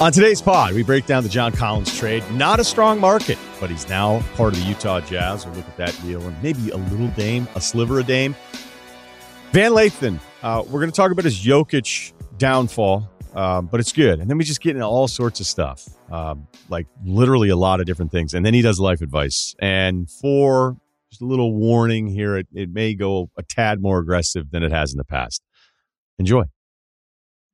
On today's pod, we break down the John Collins trade. Not a strong market, but he's now part of the Utah Jazz. We'll look at that deal and maybe a little Dame, a sliver of Dame. Van Lathan, uh, we're going to talk about his Jokic downfall, um, but it's good. And then we just get into all sorts of stuff, um, like literally a lot of different things. And then he does life advice. And for just a little warning here, it, it may go a tad more aggressive than it has in the past. Enjoy.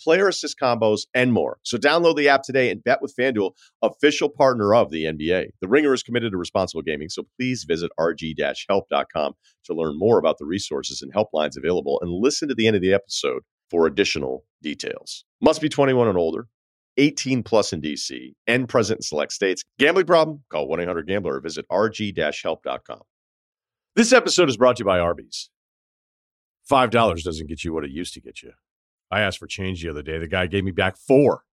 player assist combos, and more. So download the app today and bet with FanDuel, official partner of the NBA. The Ringer is committed to responsible gaming, so please visit rg-help.com to learn more about the resources and helplines available and listen to the end of the episode for additional details. Must be 21 and older. 18 plus in DC and present in select states. Gambling problem? Call 1 800 Gambler or visit rg help.com. This episode is brought to you by Arby's. $5 doesn't get you what it used to get you. I asked for change the other day. The guy gave me back four.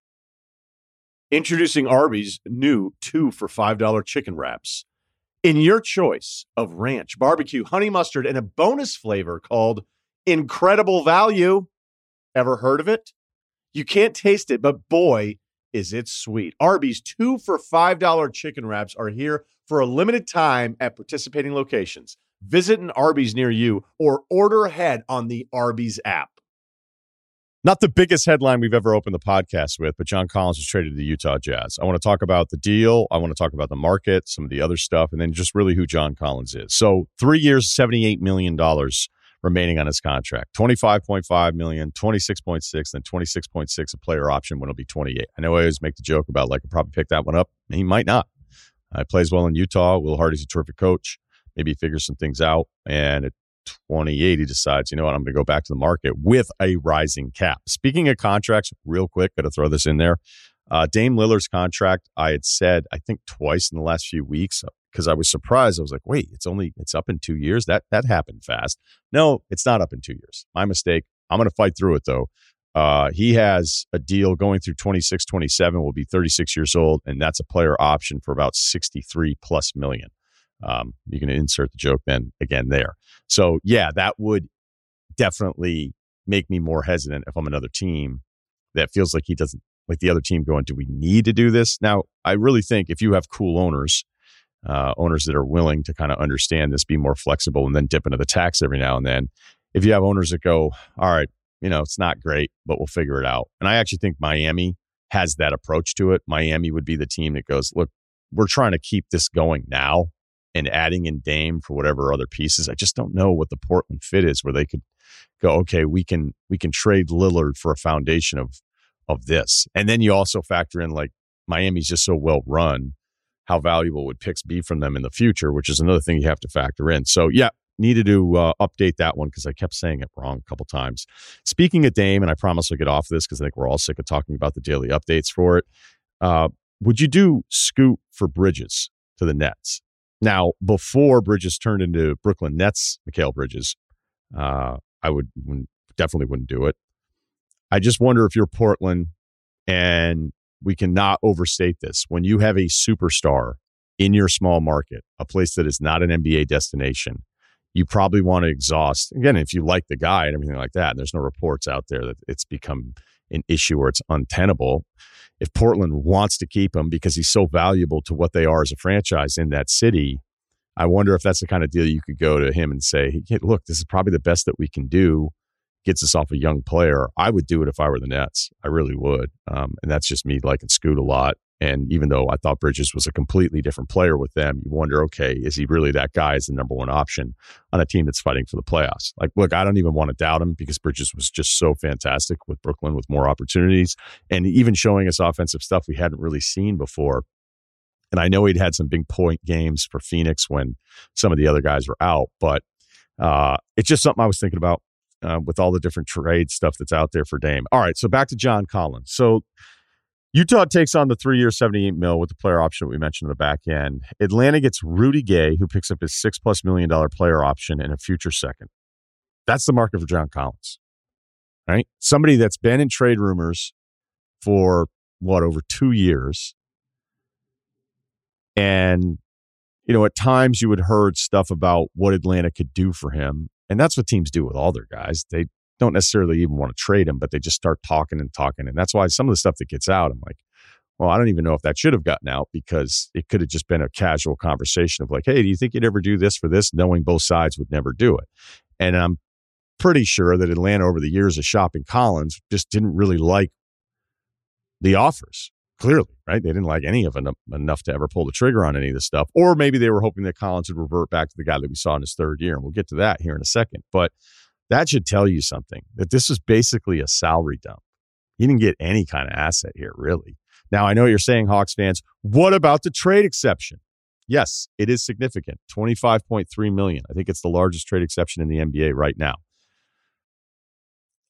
Introducing Arby's new two for $5 chicken wraps. In your choice of ranch, barbecue, honey mustard, and a bonus flavor called Incredible Value. Ever heard of it? You can't taste it, but boy, is it sweet. Arby's two for $5 chicken wraps are here for a limited time at participating locations. Visit an Arby's near you or order ahead on the Arby's app. Not the biggest headline we've ever opened the podcast with, but John Collins was traded to the Utah Jazz. I want to talk about the deal. I want to talk about the market, some of the other stuff, and then just really who John Collins is. So, three years, $78 million remaining on his contract 25.5 million, 26.6, then 26.6 a player option when it'll be 28. I know I always make the joke about like, I'll probably pick that one up. He might not. Uh, he plays well in Utah. Will Hardy's a terrific coach. Maybe he figures some things out. And it 28, he decides, you know what, I'm going to go back to the market with a rising cap. Speaking of contracts, real quick, got to throw this in there. Uh, Dame Lillard's contract, I had said, I think twice in the last few weeks because I was surprised. I was like, wait, it's only, it's up in two years. That, that happened fast. No, it's not up in two years. My mistake. I'm going to fight through it though. Uh, he has a deal going through 26, 27, will be 36 years old, and that's a player option for about 63 plus million. Um, you can insert the joke then again there. So yeah, that would definitely make me more hesitant if I'm another team that feels like he doesn't like the other team going, do we need to do this? Now, I really think if you have cool owners, uh, owners that are willing to kind of understand this, be more flexible, and then dip into the tax every now and then. If you have owners that go, all right, you know, it's not great, but we'll figure it out. And I actually think Miami has that approach to it. Miami would be the team that goes, look, we're trying to keep this going now and adding in Dame for whatever other pieces. I just don't know what the Portland fit is where they could go, okay, we can we can trade Lillard for a foundation of of this. And then you also factor in like Miami's just so well run. How valuable would picks be from them in the future, which is another thing you have to factor in. So yeah, needed to uh, update that one because I kept saying it wrong a couple times. Speaking of Dame, and I promise I'll get off this because I think we're all sick of talking about the daily updates for it. Uh, would you do Scoot for Bridges to the Nets? Now, before Bridges turned into Brooklyn Nets, Mikal Bridges, uh, I would definitely wouldn't do it. I just wonder if you're Portland and we cannot overstate this. When you have a superstar in your small market, a place that is not an NBA destination, you probably want to exhaust. Again, if you like the guy and everything like that, and there's no reports out there that it's become an issue or it's untenable if Portland wants to keep him because he's so valuable to what they are as a franchise in that city, I wonder if that's the kind of deal you could go to him and say, hey, look, this is probably the best that we can do. Gets us off a young player. I would do it if I were the Nets. I really would. Um, and that's just me liking Scoot a lot. And even though I thought Bridges was a completely different player with them, you wonder, okay, is he really that guy as the number one option on a team that's fighting for the playoffs? Like, look, I don't even want to doubt him because Bridges was just so fantastic with Brooklyn with more opportunities and even showing us offensive stuff we hadn't really seen before. And I know he'd had some big point games for Phoenix when some of the other guys were out, but uh, it's just something I was thinking about uh, with all the different trade stuff that's out there for Dame. All right, so back to John Collins. So Utah takes on the three year, 78 mil with the player option that we mentioned in the back end. Atlanta gets Rudy Gay, who picks up his six plus million dollar player option in a future second. That's the market for John Collins, right? Somebody that's been in trade rumors for what, over two years. And, you know, at times you had heard stuff about what Atlanta could do for him. And that's what teams do with all their guys. They don't necessarily even want to trade him, but they just start talking and talking. And that's why some of the stuff that gets out, I'm like, well, I don't even know if that should have gotten out because it could have just been a casual conversation of like, hey, do you think you'd ever do this for this? Knowing both sides would never do it. And I'm pretty sure that Atlanta, over the years of shopping Collins, just didn't really like the offers. Clearly, right? They didn't like any of them enough to ever pull the trigger on any of this stuff. Or maybe they were hoping that Collins would revert back to the guy that we saw in his third year. And we'll get to that here in a second. But that should tell you something that this is basically a salary dump. You didn't get any kind of asset here, really. Now, I know you're saying, Hawks fans, what about the trade exception? Yes, it is significant 25.3 million. I think it's the largest trade exception in the NBA right now.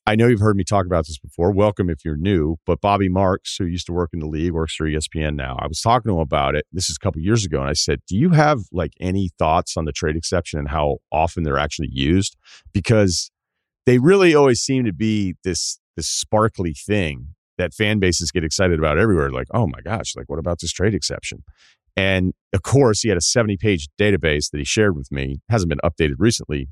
I know you've heard me talk about this before. Welcome if you're new. But Bobby Marks, who used to work in the league, works for ESPN now. I was talking to him about it. This is a couple years ago, and I said, "Do you have like any thoughts on the trade exception and how often they're actually used? Because they really always seem to be this this sparkly thing that fan bases get excited about everywhere. Like, oh my gosh, like what about this trade exception? And of course, he had a 70 page database that he shared with me. Hasn't been updated recently,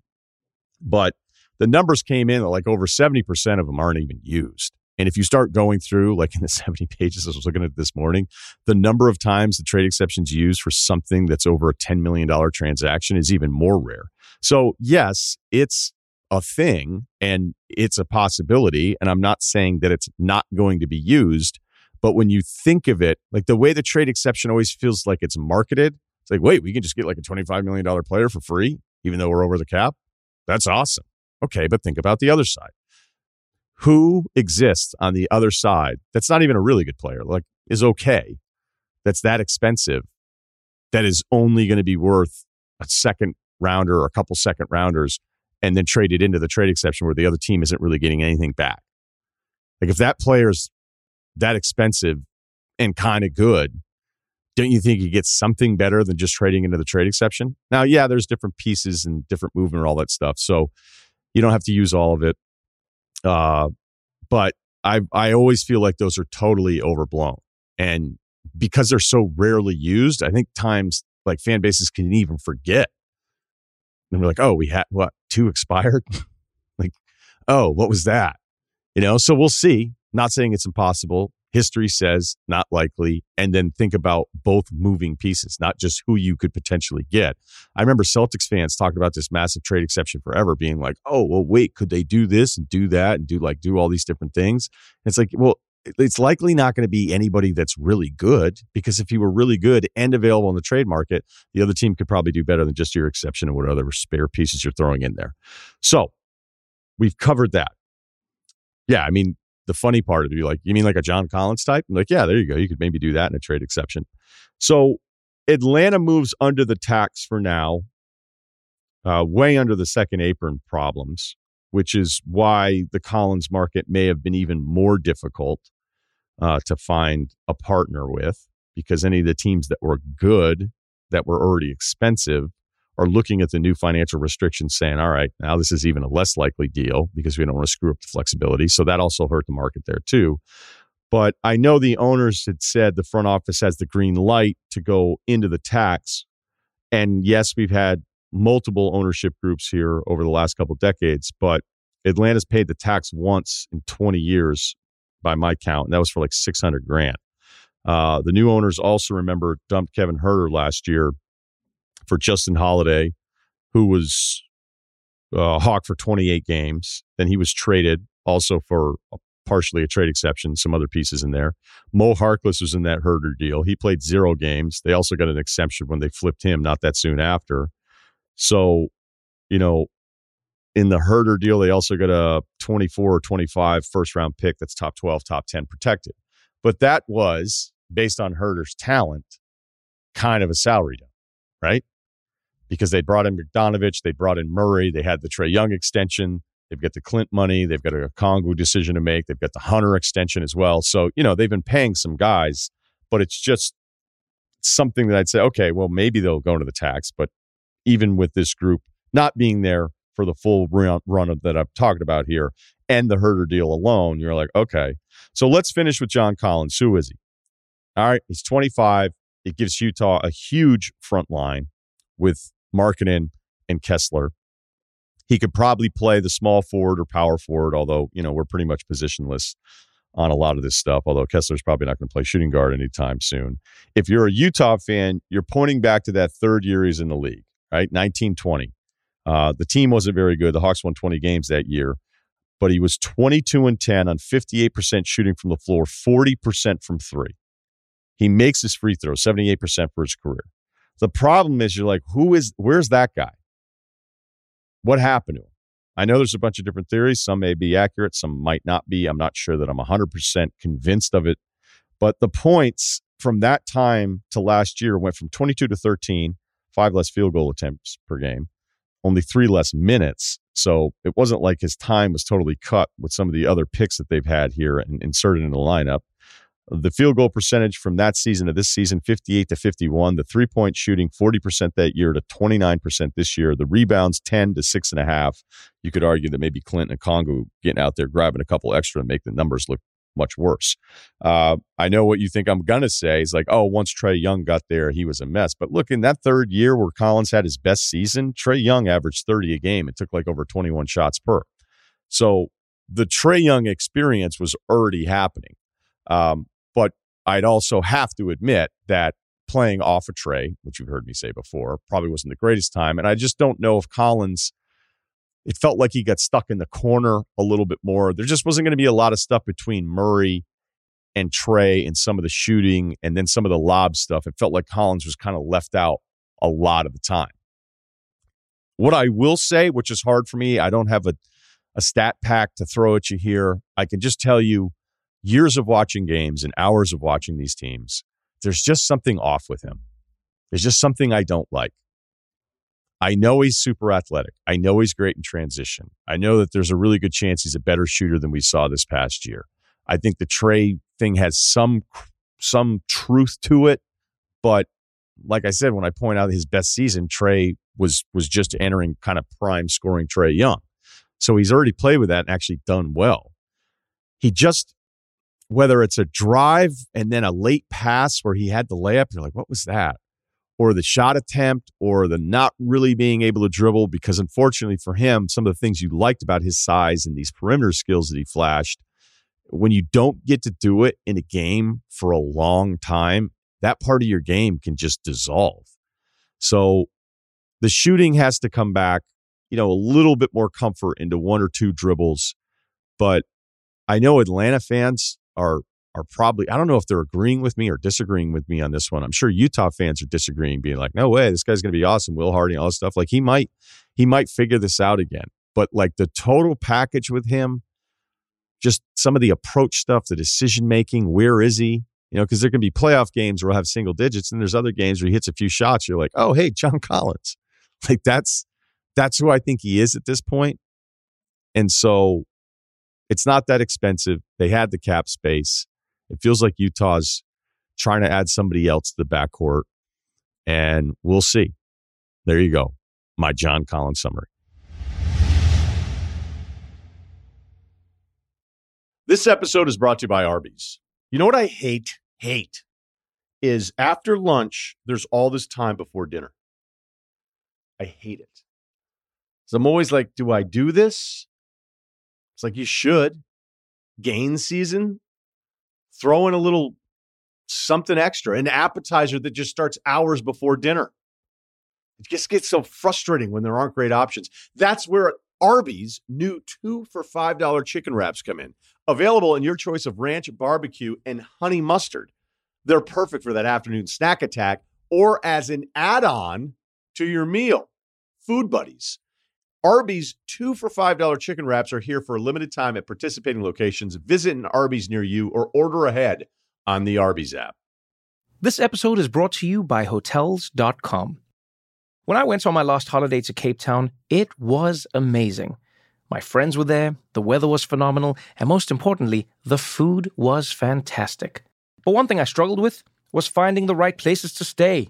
but the numbers came in like over 70% of them aren't even used. And if you start going through, like in the 70 pages I was looking at this morning, the number of times the trade exceptions used for something that's over a $10 million transaction is even more rare. So, yes, it's a thing and it's a possibility. And I'm not saying that it's not going to be used. But when you think of it, like the way the trade exception always feels like it's marketed, it's like, wait, we can just get like a $25 million player for free, even though we're over the cap. That's awesome. Okay, but think about the other side. Who exists on the other side that's not even a really good player, like is okay, that's that expensive, that is only going to be worth a second rounder or a couple second rounders and then traded into the trade exception where the other team isn't really getting anything back. Like if that player's that expensive and kind of good, don't you think you get something better than just trading into the trade exception? Now, yeah, there's different pieces and different movement and all that stuff. So you don't have to use all of it. Uh, but I I always feel like those are totally overblown. And because they're so rarely used, I think times like fan bases can even forget. And we're like, oh, we had what, two expired? like, oh, what was that? You know, so we'll see. Not saying it's impossible history says not likely, and then think about both moving pieces, not just who you could potentially get. I remember Celtics fans talking about this massive trade exception forever, being like, oh, well, wait, could they do this and do that and do like do all these different things? And it's like, well, it's likely not going to be anybody that's really good because if you were really good and available in the trade market, the other team could probably do better than just your exception and whatever spare pieces you're throwing in there. So we've covered that. Yeah, I mean, the funny part would be like, you mean like a John Collins type? I'm like, yeah, there you go. You could maybe do that in a trade exception. So Atlanta moves under the tax for now, uh, way under the second apron problems, which is why the Collins market may have been even more difficult uh, to find a partner with because any of the teams that were good, that were already expensive, are looking at the new financial restrictions saying, all right, now this is even a less likely deal because we don't want to screw up the flexibility. So that also hurt the market there too. But I know the owners had said the front office has the green light to go into the tax. And yes, we've had multiple ownership groups here over the last couple decades, but Atlanta's paid the tax once in 20 years by my count, and that was for like 600 grand. Uh, the new owners also remember dumped Kevin Huerter last year for Justin Holiday, who was uh, Hawk for 28 games. Then he was traded also for partially a trade exception, some other pieces in there. Mo Harkless was in that Huerter deal. He played zero games. They also got an exception when they flipped him not that soon after. So, you know, in the Huerter deal, they also got a 24 or 25 first round pick that's top 12, top 10 protected. But that was based on Huerter's talent, kind of a salary dump, right? Because they brought in Bogdanovich, they brought in Murray, they had the Trae Young extension. They've got the Clint money. They've got a Congo decision to make. They've got the Hunter extension as well. So, you know, they've been paying some guys, but it's just something that I'd say, okay, well, maybe they'll go into the tax. But even with this group not being there for the full run, run of, that I've talked about here and the Huerter deal alone, you're like, okay. So let's finish with John Collins. Who is he? All right, he's 25. It gives Utah a huge front line with Markkanen and Kessler. He could probably play the small forward or power forward, although, you know, we're pretty much positionless on a lot of this stuff, although Kessler's probably not going to play shooting guard anytime soon. If you're a Utah fan, you're pointing back to that third year he's in the league, right? 1920. Uh, the team wasn't very good. The Hawks won 20 games that year, but he was 22 and 10 on 58% shooting from the floor, 40% from three. He makes his free throws, 78% for his career. The problem is you're like, who is, where's that guy? What happened to him? I know there's a bunch of different theories. Some may be accurate, some might not be. I'm not sure that I'm 100% convinced of it. But the points from that time to last year went from 22 to 13, five less field goal attempts per game, only three less minutes. So it wasn't like his time was totally cut with some of the other picks that they've had here and inserted in the lineup. The field goal percentage from that season to this season, 58 to 51. The three point shooting, 40% that year to 29% this year. The rebounds, 10 to six and a half. You could argue that maybe Clinton and Congo getting out there grabbing a couple extra and make the numbers look much worse. Uh, I know what you think I'm going to say is like, oh, once Trae Young got there, he was a mess. But look, in that third year where Collins had his best season, Trae Young averaged 30 a game. It took like over 21 shots per. So the Trae Young experience was already happening. Um, I'd also have to admit that playing off a Trae, which you've heard me say before, probably wasn't the greatest time. And I just don't know if Collins, it felt like he got stuck in the corner a little bit more. There just wasn't going to be a lot of stuff between Murray and Trae and some of the shooting and then some of the lob stuff. It felt like Collins was kind of left out a lot of the time. What I will say, which is hard for me, I don't have a, a stat pack to throw at you here. I can just tell you years of watching games and hours of watching these teams, there's just something off with him. There's just something I don't like. I know he's super athletic. I know he's great in transition. I know that there's a really good chance he's a better shooter than we saw this past year. I think the Trae thing has some some truth to it, but like I said, when I point out his best season, Trae was was just entering kind of prime scoring Trae Young. So he's already played with that and actually done well. He just whether it's a drive and then a late pass where he had the layup, you're like, what was that? Or the shot attempt, or the not really being able to dribble, because unfortunately for him, some of the things you liked about his size and these perimeter skills that he flashed, when you don't get to do it in a game for a long time, that part of your game can just dissolve. So the shooting has to come back, you know, a little bit more comfort into one or two dribbles. But I know Atlanta fans are are probably I don't know if they're agreeing with me or disagreeing with me on this one. I'm sure Utah fans are disagreeing, being like, "No way, this guy's going to be awesome." Will Hardy, all this stuff. Like he might he might figure this out again. But like the total package with him, just some of the approach stuff, the decision making, where is he? You know, because there can be playoff games where he'll have single digits, and there's other games where he hits a few shots. You're like, oh, hey, John Collins. Like that's that's who I think he is at this point. And so it's not that expensive. They had the cap space. It feels like Utah's trying to add somebody else to the backcourt, and we'll see. There you go. My John Collins summary. This episode is brought to you by Arby's. You know what I hate? Hate is after lunch, there's all this time before dinner. I hate it. So I'm always like, do I do this? It's like you should. Gain season, throw in a little something extra, an appetizer that just starts hours before dinner. It just gets so frustrating when there aren't great options. That's where Arby's new two for $5 chicken wraps come in. Available in your choice of ranch, barbecue, and honey mustard. They're perfect for that afternoon snack attack or as an add on to your meal. Food Buddies. Arby's two for $5 chicken wraps are here for a limited time at participating locations. Visit an Arby's near you or order ahead on the Arby's app. This episode is brought to you by Hotels.com. When I went on my last holiday to Cape Town, it was amazing. My friends were there, the weather was phenomenal, and most importantly, the food was fantastic. But one thing I struggled with was finding the right places to stay.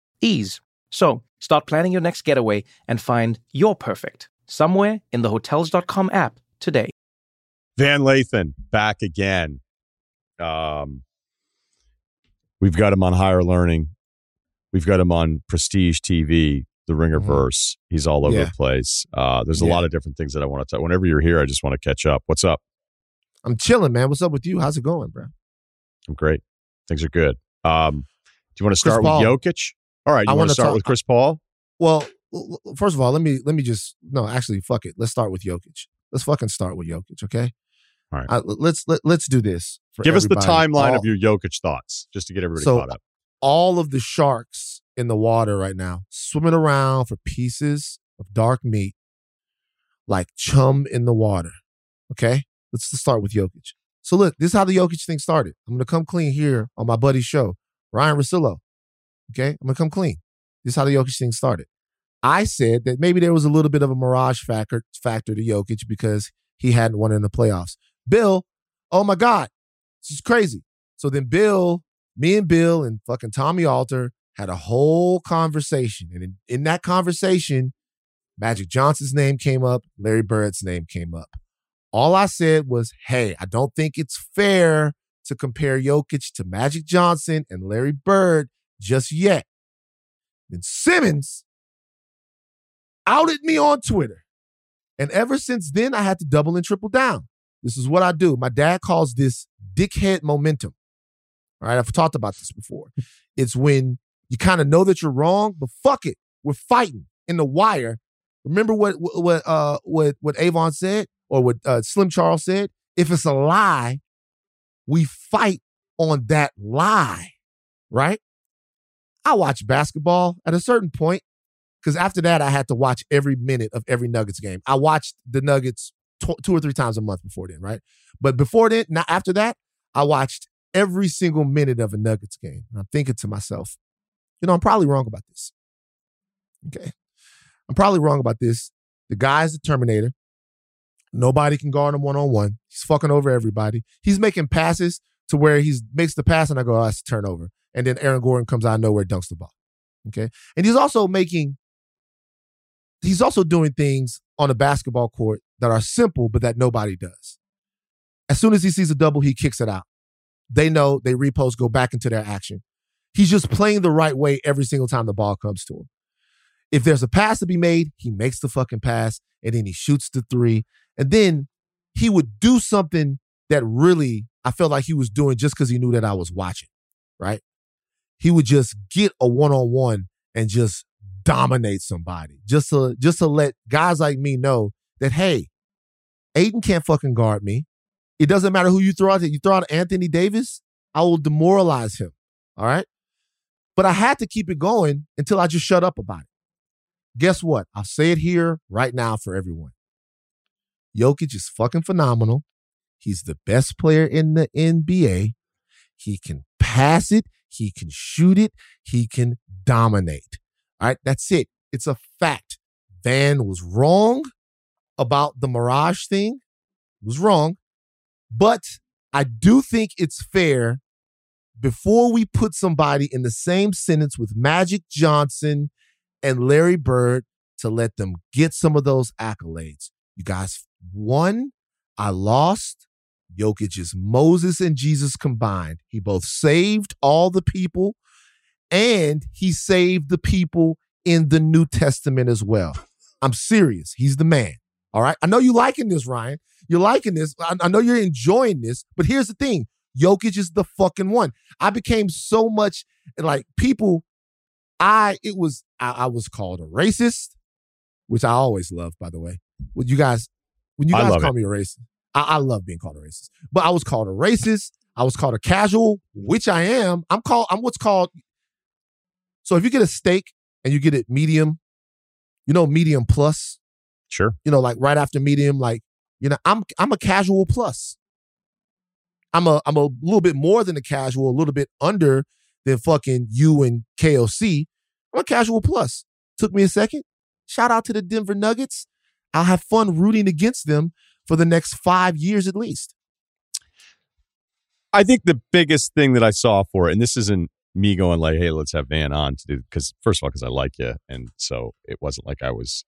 Ease. So start planning your next getaway and find your perfect somewhere in the Hotels.com app today. Van Lathan back again. Um, We've got him on higher learning. We've got him on Prestige TV, the Ringerverse. Mm-hmm. He's all over yeah. the place. Uh, there's a yeah. lot of different things that I want to talk. Whenever you're here, I just want to catch up. What's up? I'm chilling, man. What's up with you? How's it going, bro? I'm great. Things are good. Um, do you want to start with Jokic? All right, you I want to start talk, with Chris Paul? Well, first of all, let me let me just no, actually, fuck it. Let's start with Jokic. Let's fucking start with Jokic, okay? All right. Uh, let's let, let's do this. Give us the timeline all, of your Jokic thoughts, just to get everybody so, caught up. All of the sharks in the water right now, swimming around for pieces of dark meat, like chum in the water. Okay, let's start with Jokic. So look, this is how the Jokic thing started. I'm gonna come clean here on my buddy's show, Ryen Russillo. Okay, I'm gonna come clean. This is how the Jokic thing started. I said that maybe there was a little bit of a mirage factor factor to Jokic because he hadn't won in the playoffs. Bill, oh my God, this is crazy. So then Bill, me and Bill and fucking Tommy Alter had a whole conversation. And in, in that conversation, Magic Johnson's name came up, Larry Bird's name came up. All I said was, hey, I don't think it's fair to compare Jokic to Magic Johnson and Larry Bird just yet. Then Simmons outed me on Twitter. And ever since then, I had to double and triple down. This is what I do. My dad calls this dickhead momentum. All right, I've talked about this before. It's when you kind of know that you're wrong, but fuck it, we're fighting in the wire. Remember what what uh what what Avon said or what uh, Slim Charles said? If it's a lie, we fight on that lie, right? I watch basketball at a certain point because after that I had to watch every minute of every Nuggets game. I watched the Nuggets tw- two or three times a month before then, right? But before then, not after that, I watched every single minute of a Nuggets game. And I'm thinking to myself, you know, I'm probably wrong about this. Okay. I'm probably wrong about this. The guy's the Terminator. Nobody can guard him one on one. He's fucking over everybody. He's making passes to where he makes the pass and I go, oh, that's turnover. And then Aaron Gordon comes out of nowhere, dunks the ball. Okay. And he's also making, he's also doing things on a basketball court that are simple, but that nobody does. As soon as he sees a double, he kicks it out. They know they repost, go back into their action. He's just playing the right way every single time the ball comes to him. If there's a pass to be made, he makes the fucking pass and then he shoots the three. And then he would do something that really I felt like he was doing just because he knew that I was watching, right? He would just get a one on one and just dominate somebody, just to just to let guys like me know that hey, Aiden can't fucking guard me. It doesn't matter who you throw out. You throw out Anthony Davis, I will demoralize him. All right. But I had to keep it going until I just shut up about it. Guess what? I'll say it here right now for everyone. Jokic is fucking phenomenal. He's the best player in the NBA. He can pass it, he can shoot it, he can dominate. All right, that's it. It's a fact. Van was wrong about the Mirage thing was wrong, but I do think it's fair before we put somebody in the same sentence with Magic Johnson and Larry Bird to let them get some of those accolades. You guys won. I lost. Jokic is Moses and Jesus combined. He both saved all the people and he saved the people in the New Testament as well. I'm serious. He's the man. All right. I know you're liking this, Ryen. You're liking this. I, I know you're enjoying this. But here's the thing Jokic is the fucking one. I became so much like people. I it was I, I was called a racist, which I always love, by the way. Would you guys when you guys call it. me a racist, I, I love being called a racist. But I was called a racist. I was called a casual, which I am. I'm called. I'm what's called. So if you get a steak and you get it medium, you know, medium plus. Sure. You know, like right after medium, like you know, I'm I'm a casual plus. I'm a I'm a little bit more than a casual, a little bit under than fucking you and KOC. I'm a casual plus. Took me a second. Shout out to the Denver Nuggets. I'll have fun rooting against them for the next five years at least. I think the biggest thing that I saw for it, and this isn't me going like, "Hey, let's have Van on to do," because first of all, because I like you, and so it wasn't like I was,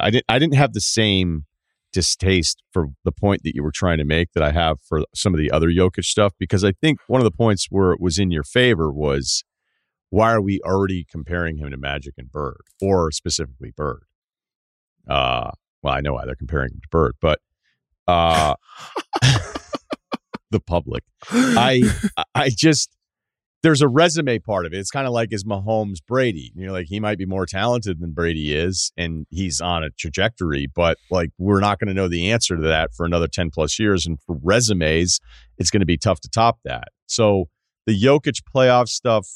I didn't, I didn't have the same distaste for the point that you were trying to make that I have for some of the other Jokic stuff, because I think one of the points where it was in your favor was why are we already comparing him to Magic and Bird, or specifically Bird? Uh, well, I know why they're comparing him to Bird, but uh, the public. I I just there's a resume part of it. It's kind of like is Mahomes Brady. You're like he might be more talented than Brady is, and he's on a trajectory, but like we're not going to know the answer to that for another ten plus years. And for resumes, it's going to be tough to top that. So the Jokic playoff stuff,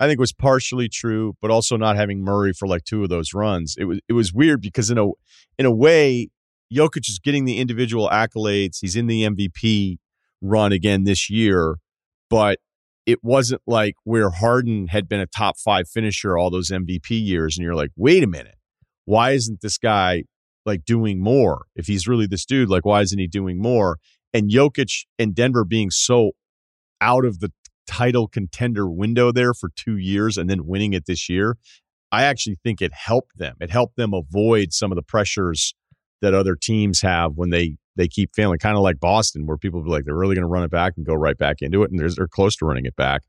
I think was partially true, but also not having Murray for like two of those runs. It was it was weird because in a in a way, Jokic is getting the individual accolades. He's in the MVP run again this year, but it wasn't like where Harden had been a top five finisher all those MVP years. And you're like, wait a minute, why isn't this guy like doing more? If he's really this dude, like, why isn't he doing more? And Jokic and Denver being so out of the title contender window there for two years and then winning it this year, I actually think it helped them. It helped them avoid some of the pressures that other teams have when they they keep failing, kind of like Boston, where people be like they're really going to run it back and go right back into it, and they're, they're close to running it back.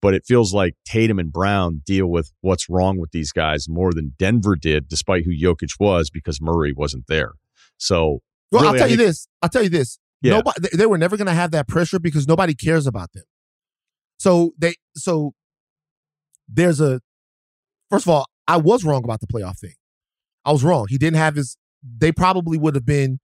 But it feels like Tatum and Brown deal with what's wrong with these guys more than Denver did, despite who Jokic was, because Murray wasn't there. So, Well, really, I'll tell you this. I'll tell you this. Yeah. Nobody, they- they were never going to have that pressure because nobody cares about them. So they, so there's a. First of all, I was wrong about the playoff thing. I was wrong. He didn't have his. They probably would have been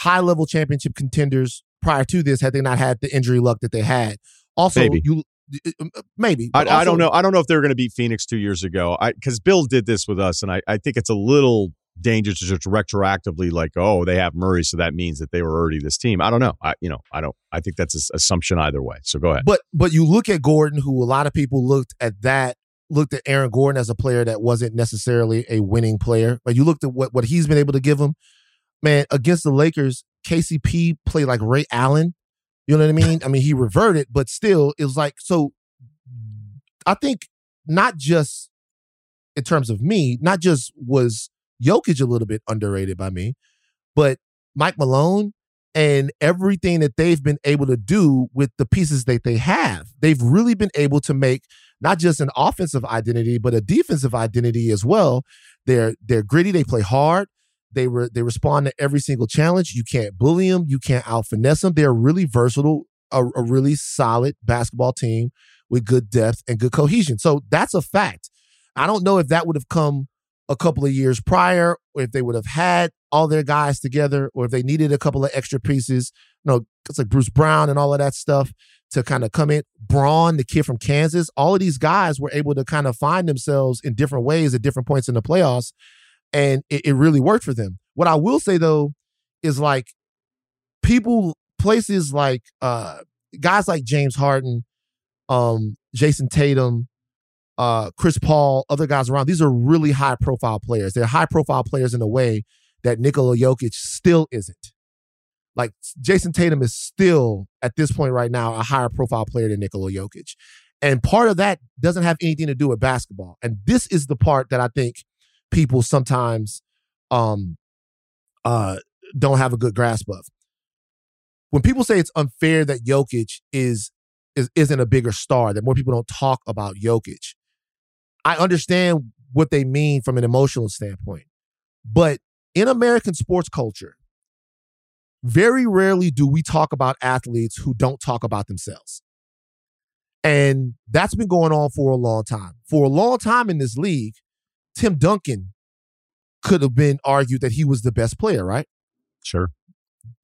high level championship contenders prior to this had they not had the injury luck that they had. Also, Maybe. you uh, uh, maybe I, but I don't know. I don't know if they were going to beat Phoenix two years ago. I because Bill did this with us, and I, I think it's a little dangerous to just retroactively like, oh, they have Murray, so that means that they were already this team. I don't know. I you know I don't. I think that's an assumption either way. So go ahead. But but you look at Gordon, who a lot of people looked at that looked at Aaron Gordon as a player that wasn't necessarily a winning player. But you looked at what what he's been able to give him. Man, against the Lakers, KCP played like Ray Allen. You know what I mean? I mean, he reverted, but still, it was like so. I think not just in terms of me, not just was Jokic a little bit underrated by me, but Mike Malone and everything that they've been able to do with the pieces that they have. They've really been able to make not just an offensive identity, but a defensive identity as well. They're they're gritty. They play hard. They re- they respond to every single challenge. You can't bully them. You can't out finesse them. They're really versatile, a, a really solid basketball team with good depth and good cohesion. So that's a fact. I don't know if that would have come a couple of years prior, or if they would have had all their guys together, or if they needed a couple of extra pieces. You know, it's like Bruce Brown and all of that stuff to kind of come in. Braun, the kid from Kansas, all of these guys were able to kind of find themselves in different ways at different points in the playoffs, and it, it really worked for them. What I will say though is like people, places like uh guys like James Harden, um, Jayson Tatum, uh, Chris Paul, other guys around. These are really high profile players. They're high profile players in a way that Nikola Jokic still isn't. Like Jayson Tatum is still at this point right now a higher profile player than Nikola Jokic. And part of that doesn't have anything to do with basketball. And this is the part that I think people sometimes um uh don't have a good grasp of. When people say it's unfair that Jokic is is isn't a bigger star, that more people don't talk about Jokic. I understand what they mean from an emotional standpoint. But in American sports culture, very rarely do we talk about athletes who don't talk about themselves. And that's been going on for a long time. For a long time in this league, Tim Duncan could have been argued that he was the best player, right? Sure.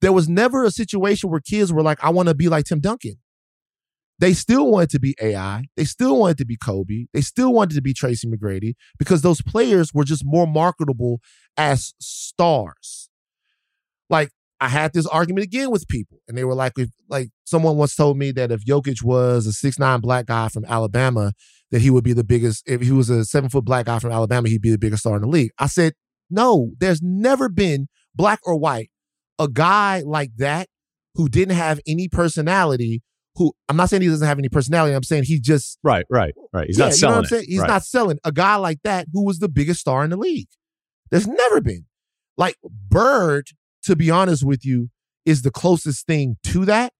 there was never a situation where kids were like, I want to be like Tim Duncan. They still wanted to be AI. They still wanted to be Kobe. They still wanted to be Tracy McGrady because those players were just more marketable as stars. Like I had this argument again with people, and they were like, if, like someone once told me that if Jokic was a six nine black guy from Alabama, that he would be the biggest. If he was a seven foot black guy from Alabama, he'd be the biggest star in the league. I said, no, there's never been black or white a guy like that who didn't have any personality. Who I'm not saying he doesn't have any personality. I'm saying he just right, right, right. He's yeah, not you know selling. what I'm saying? He's Right. not selling a guy like that who was the biggest star in the league. There's never been. Like Bird, to be honest with you, is the closest thing to that.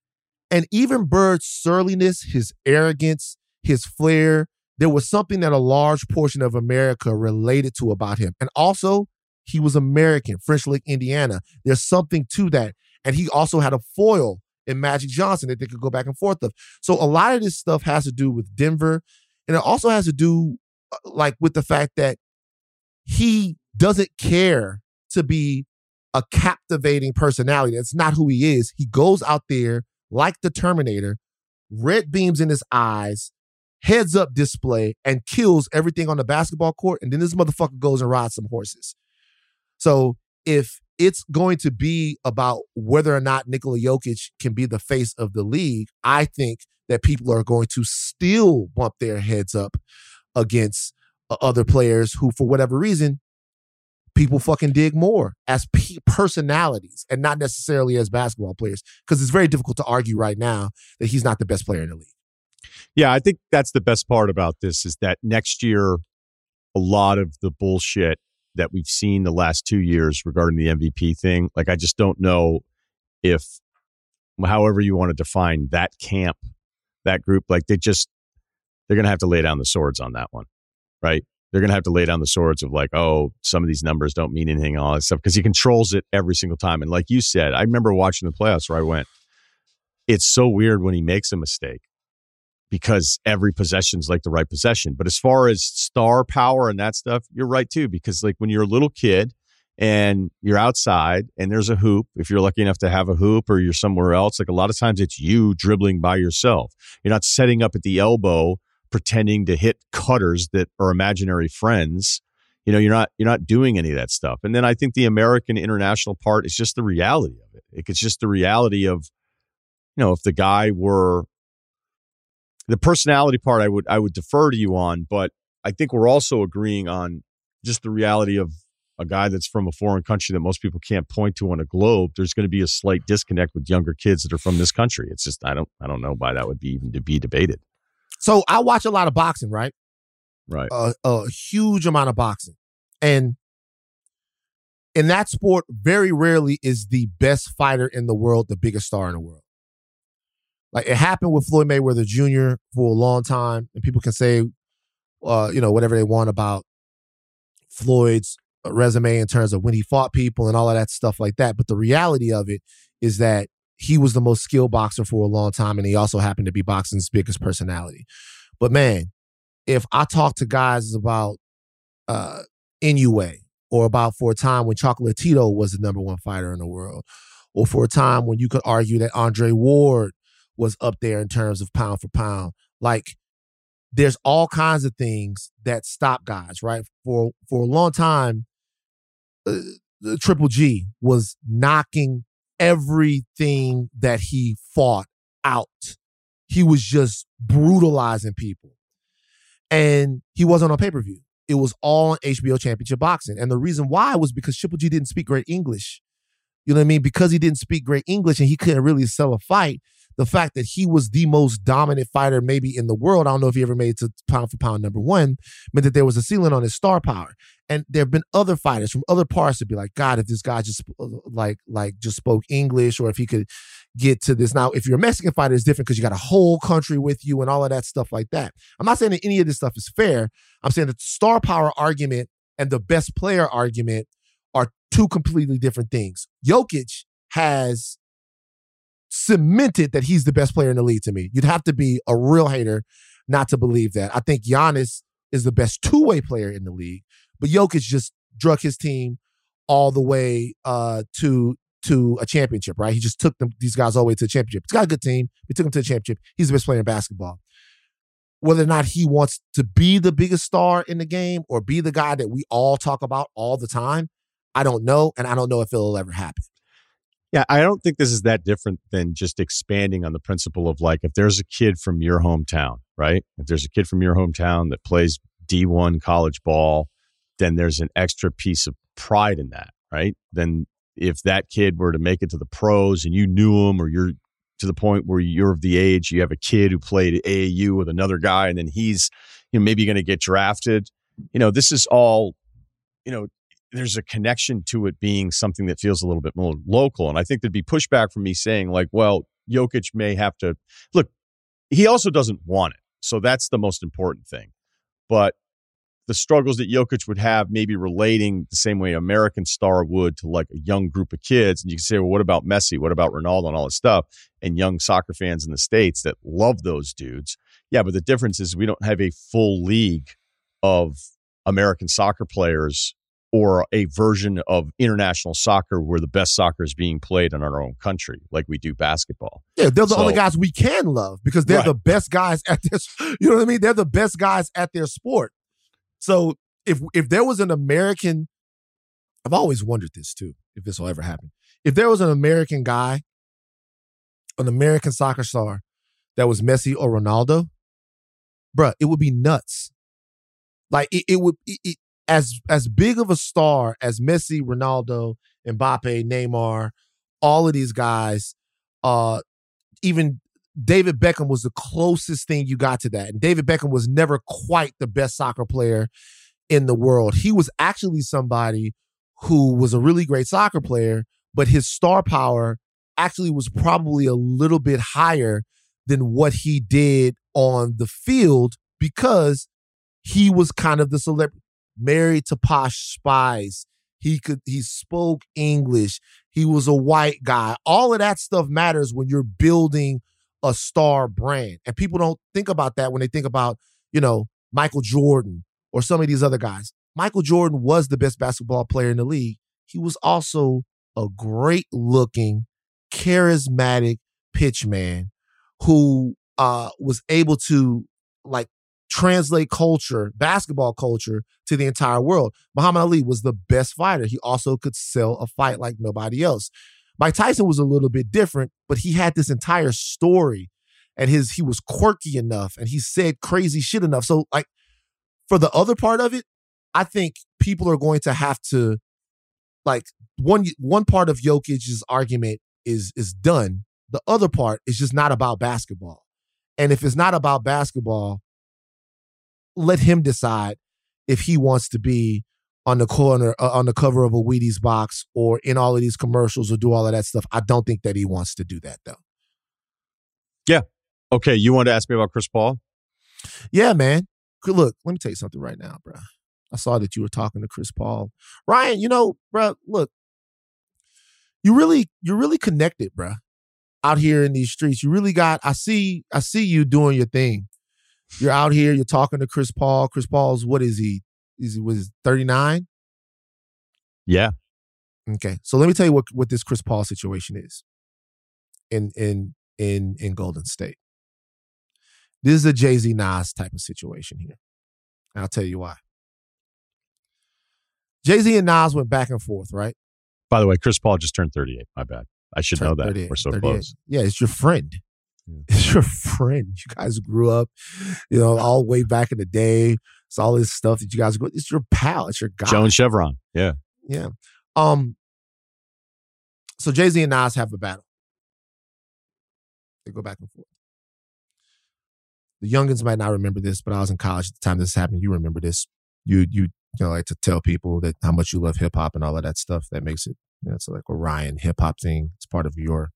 And even Bird's surliness, his arrogance, his flair, there was something that a large portion of America related to about him. And also, he was American, French Lick, Indiana. There's something to that. And he also had a foil in Magic Johnson that they could go back and forth of. So a lot of this stuff has to do with Denver. And it also has to do uh, like with the fact that he doesn't care to be a captivating personality. That's not who he is. He goes out there like the Terminator, red beams in his eyes, heads up display, and kills everything on the basketball court. And then this motherfucker goes and rides some horses. So if it's going to be about whether or not Nikola Jokic can be the face of the league, I think that people are going to still bump their heads up against uh, other players who, for whatever reason, people fucking dig more as pe- personalities and not necessarily as basketball players. Because it's very difficult to argue right now that he's not the best player in the league. Yeah, I think that's the best part about this is that next year, a lot of the bullshit that we've seen the last two years regarding the MVP thing, like I just don't know if, however you want to define that camp, that group, like they just they're gonna have to lay down the swords on that one, right? They're gonna have to lay down the swords of like, oh, some of these numbers don't mean anything, all that stuff, because he controls it every single time. And like you said, I remember watching the playoffs where I went, it's so weird when he makes a mistake because every possession's like the right possession. But as far as star power and that stuff, you're right too. Because like when you're a little kid and you're outside and there's a hoop, if you're lucky enough to have a hoop or you're somewhere else, like a lot of times it's you dribbling by yourself. You're not setting up at the elbow pretending to hit cutters that are imaginary friends. You know, you're not you're not doing any of that stuff. And then I think the American international part is just the reality of it. It's just the reality of, you know, if the guy were the personality part I would I would defer to you on, but I think we're also agreeing on just the reality of a guy that's from a foreign country that most people can't point to on a globe. There's going to be a slight disconnect with younger kids that are from this country. It's just I don't I don't know why that would be even to be debated. So I watch a lot of boxing, right? Right. a, a huge amount of boxing. And in that sport, very rarely is the best fighter in the world the biggest star in the world. Like it happened with Floyd Mayweather Jr. for a long time, and people can say, uh, you know, whatever they want about Floyd's resume in terms of when he fought people and all of that stuff like that. But the reality of it is that he was the most skilled boxer for a long time, and he also happened to be boxing's biggest personality. But man, if I talk to guys about uh NUA or about for a time when Chocolatito was the number one fighter in the world, or for a time when you could argue that Andre Ward was up there in terms of pound for pound, like there's all kinds of things that stop guys, right? For for a long time, uh, Triple G was knocking everything that he fought out. He was just brutalizing people and he wasn't on pay per view. It was all on HBO Championship Boxing. And the reason why was because Triple G didn't speak great English. You know what I mean? Because he didn't speak great English and he couldn't really sell a fight. The fact that he was the most dominant fighter maybe in the world, I don't know if he ever made it to pound for pound number one, meant that there was a ceiling on his star power. And there have been other fighters from other parts to be like, God, if this guy just uh, like like just spoke English, or if he could get to this. Now, if you're a Mexican fighter, it's different because you got a whole country with you and all of that stuff like that. I'm not saying that any of this stuff is fair. I'm saying that the star power argument and the best player argument are two completely different things. Jokic has cemented that he's the best player in the league to me. You'd have to be a real hater not to believe that. I think Giannis is the best two-way player in the league, but Jokic just drug his team all the way uh, to to a championship, right? He just took them these guys all the way to the championship. He's got a good team. He took them to the championship. He's the best player in basketball. Whether or not he wants to be the biggest star in the game or be the guy that we all talk about all the time, I don't know, and I don't know if it'll ever happen. Yeah, I don't think this is that different than just expanding on the principle of like if there's a kid from your hometown, right? If there's a kid from your hometown that plays D1 college ball, then there's an extra piece of pride in that, right? Then if that kid were to make it to the pros and you knew him or you're to the point where you're of the age, you have a kid who played AAU with another guy and then he's you know maybe going to get drafted. You know, this is all you know, there's a connection to it being something that feels a little bit more local. And I think there'd be pushback from me saying, like, well, Jokic may have to look, he also doesn't want it. So that's the most important thing. But the struggles that Jokic would have, maybe relating the same way American star would to like a young group of kids. And you can say, well, what about Messi? What about Ronaldo and all this stuff? And young soccer fans in the States that love those dudes. Yeah, but the difference is we don't have a full league of American soccer players or a version of international soccer where the best soccer is being played in our own country, like we do basketball. Yeah, they're the so, only guys we can love because they're right. the best guys at this. You know what I mean? They're the best guys at their sport. So if if there was an American, I've always wondered this too, if this will ever happen. If there was an American guy, an American soccer star that was Messi or Ronaldo, bruh, it would be nuts. Like it, it would it, it, as as big of a star as Messi, Ronaldo, Mbappe, Neymar, all of these guys, uh, even David Beckham was the closest thing you got to that. And David Beckham was never quite the best soccer player in the world. He was actually somebody who was a really great soccer player, but his star power actually was probably a little bit higher than what he did on the field because he was kind of the celebrity married to Posh Spice. He could he spoke English. He was a white guy. All of that stuff matters when you're building a star brand. And people don't think about that when they think about, you know, Michael Jordan or some of these other guys. Michael Jordan was the best basketball player in the league. He was also a great looking, charismatic pitch man who uh, was able to like translate culture, basketball culture, to the entire world. Muhammad Ali was the best fighter. He also could sell a fight like nobody else. Mike Tyson was a little bit different, but he had this entire story and his he was quirky enough and he said crazy shit enough. So like for the other part of it, I think people are going to have to like one one part of Jokic's argument is is done. The other part is just not about basketball. And if it's not about basketball, let him decide if he wants to be on the corner uh, on the cover of a Wheaties box or in all of these commercials or do all of that stuff. I don't think that he wants to do that though. Yeah. Okay. You want to ask me about Chris Paul? Yeah, man. Look, let me tell you something right now, bro. I saw that you were talking to Chris Paul. Ryen, you know, bro, look, you really, you're really connected, bro. Out here in these streets, you really got. I see, I see you doing your thing. You're out here, you're talking to Chris Paul. Chris Paul's what is he? Is he was 39? Yeah. Okay. So let me tell you what what this Chris Paul situation is in in in in Golden State. This is a Jay-Z Nas type of situation here. And I'll tell you why. Jay-Z and Nas went back and forth, right? By the way, Chris Paul just turned 38. My bad. I should turned know that. We're so close. Yeah, it's your friend. It's your friend. You guys grew up, you know, all the way back in the day. It's all this stuff that you guys go. It's your pal. It's your guy. Joan Chevron. Yeah. Yeah. Um. So Jay Z and Nas have a battle. They go back and forth. The youngins might not remember this, but I was in college at the time this happened. You remember this. You you you know like to tell people that how much you love hip hop and all of that stuff. That makes it you know, it's like a Ryen hip hop thing. It's part of your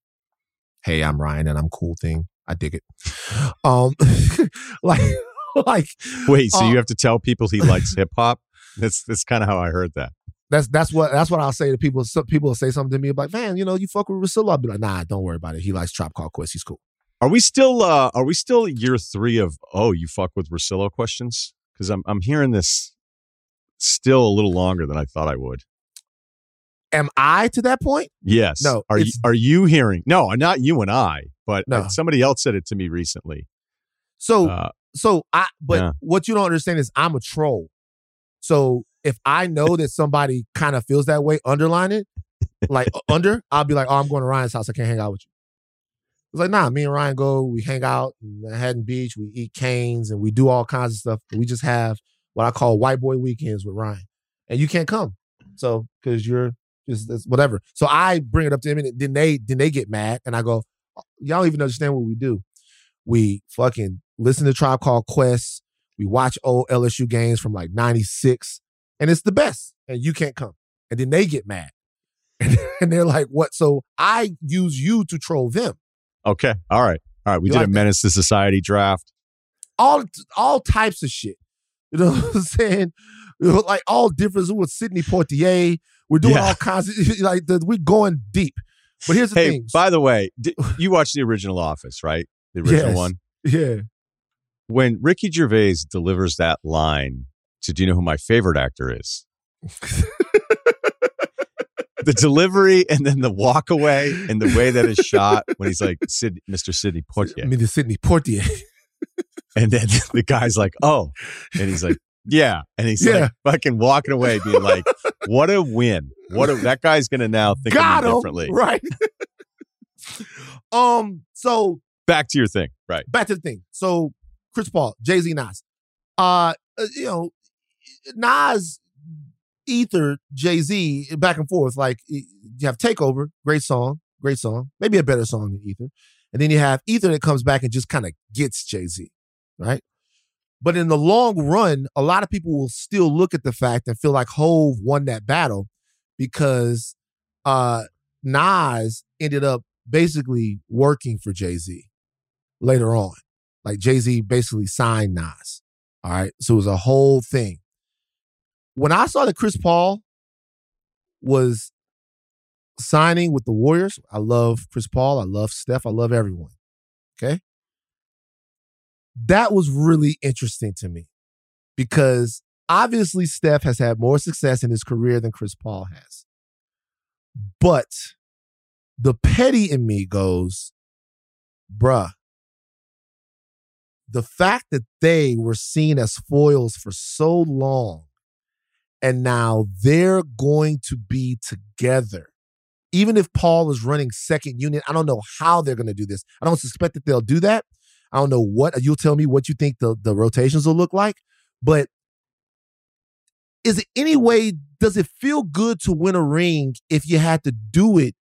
hey, I'm Ryen and I'm cool thing. I dig it. Um, like, like. Wait, so you uh, have to tell people he likes hip hop? That's that's kind of how I heard that. That's that's what that's what I'll say to people. Some people will say something to me like, "Man, you know, you fuck with Russillo." I'll be like, "Nah, don't worry about it. He likes Tribe Called Quest. He's cool." Are we still uh are we still year three of oh you fuck with Russillo questions? Because I'm I'm hearing this still a little longer than I thought I would. Am I to that point? Yes. No, Are you, are you hearing? No, not you and I, but No. uh, somebody else said it to me recently. So Uh, so I but Yeah. what you don't understand is I'm a troll. So if I know that somebody kind of feels that way, underline it, like under, I'll be like, oh, I'm going to Ryen's house. I can't hang out with you. It's like, nah, me and Ryen go, we hang out in Manhattan Beach, we eat Cane's and we do all kinds of stuff. We just have what I call white boy weekends with Ryen. And you can't come. So because you're just whatever. So I bring it up to him and then they then they get mad and I go, Y'all don't even understand what we do. We fucking listen to Tribe Called Quest. We watch old LSU games from like 96, and it's the best. And you can't come. And then they get mad. And, they're like, what? So I use you to troll them. okay. All right. All right. We You did like a that? Menace to Society draft. All all types of shit. You know what I'm saying? Like all different with Sidney Poitier. We're doing Yeah. all kinds of like the, we're going deep. But here's the Hey, thing. by the way, di- you watched the original Office, right? The original Yes. one. yeah. When Ricky Gervais delivers that line to "Do you know who my favorite actor is?" the delivery and then the walk away and the way that is shot when he's like Sid, Mr. Sidney Poitier. I mean, the Sidney Poitier. and then the guy's like, "Oh," and he's like, "Yeah," and he's Yeah. like fucking walking away, being like, "What a win! What a that guy's gonna now think Got of differently." Right. um, so Back to your thing, right? back to the thing. So Chris Paul, Jay Z, Nas. Uh, uh, you know, Nas, Ether, Jay Z, back and forth. Like you have Takeover, great song, great song, maybe a better song than Ether, and then you have Ether that comes back and just kind of gets Jay Z, right? But in the long run, a lot of people will still look at the fact and feel like Hove won that battle because uh Nas ended up basically working for Jay Z later on. Like Jay Z basically signed Nas. All right. So it was a whole thing. When I saw that Chris Paul was signing with the Warriors, I love Chris Paul. I love Steph. I love everyone. Okay. That was really interesting to me because obviously Steph has had more success in his career than Chris Paul has. But the petty in me goes, bruh, the fact that they were seen as foils for so long and now they're going to be together. Even if Paul is running second unit, I don't know how they're going to do this. I don't suspect that they'll do that. I don't know what you'll tell me what you think the, the rotations will look like, but is it any way does it feel good to win a ring if you had to do it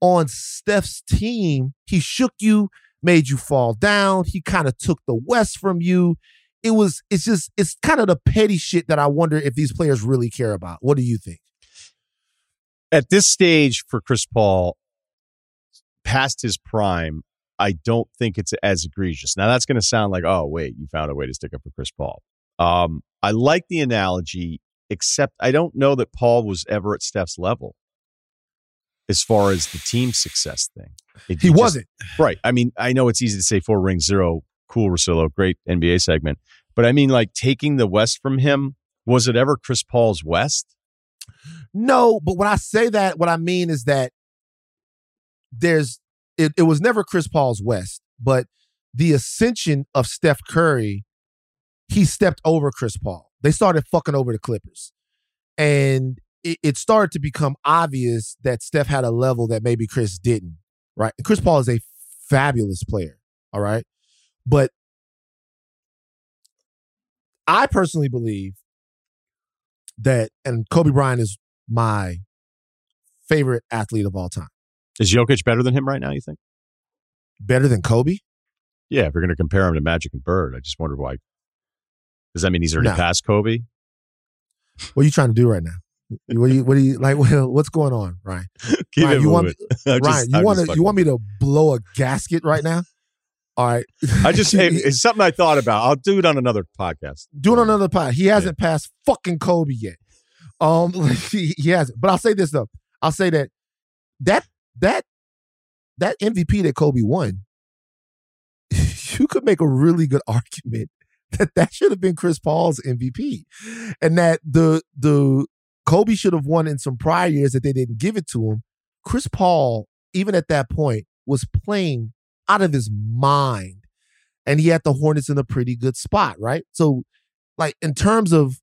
on Steph's team? He shook you, made you fall down. He kind of took the West from you. It was, it's just, it's kind of the petty shit that I wonder if these players really care about. What do you think? At this stage for Chris Paul, past his prime, I don't think it's as egregious. Now that's going to sound like, oh wait, you found a way to stick up for Chris Paul. Um, I like the analogy, except I don't know that Paul was ever at Steph's level as far as the team success thing. It- He wasn't. right. I mean, I know it's easy to say four rings, zero. Cool, Russillo, great NBA segment, but I mean, like taking the West from him. Was it ever Chris Paul's West? No, but when I say that, what I mean is that there's it, it was never Chris Paul's West, but the ascension of Steph Curry, he stepped over Chris Paul. They started fucking over the Clippers. And it, it started to become obvious that Steph had a level that maybe Chris didn't, right? And Chris Paul is a fabulous player, all right? But I personally believe that, and Kobe Bryant is my favorite athlete of all time. Is Jokic better than him right now? You think? Better than Kobe? Yeah, if you're going to compare him to Magic and Bird, I just wonder why. Does that mean he's already No. past Kobe? What are you trying to do right now? What do you? What do you like? What's going on, Ryen? Keep Ryen, it you want just- Ryen, you want to? You want me to blow a gasket right now? All right. I just hey, it's something I thought about. I'll do it on another podcast. do it on another pod. He hasn't passed fucking Kobe yet. Um, he, he hasn't. But I'll say this though. I'll say that that that that MVP that Kobe won, you could make a really good argument that that should have been Chris Paul's MVP, and that the the Kobe should have won in some prior years that they didn't give it to him. Chris Paul, even at that point, was playing out of his mind. And he had the Hornets in a pretty good spot, right? So, like in terms of,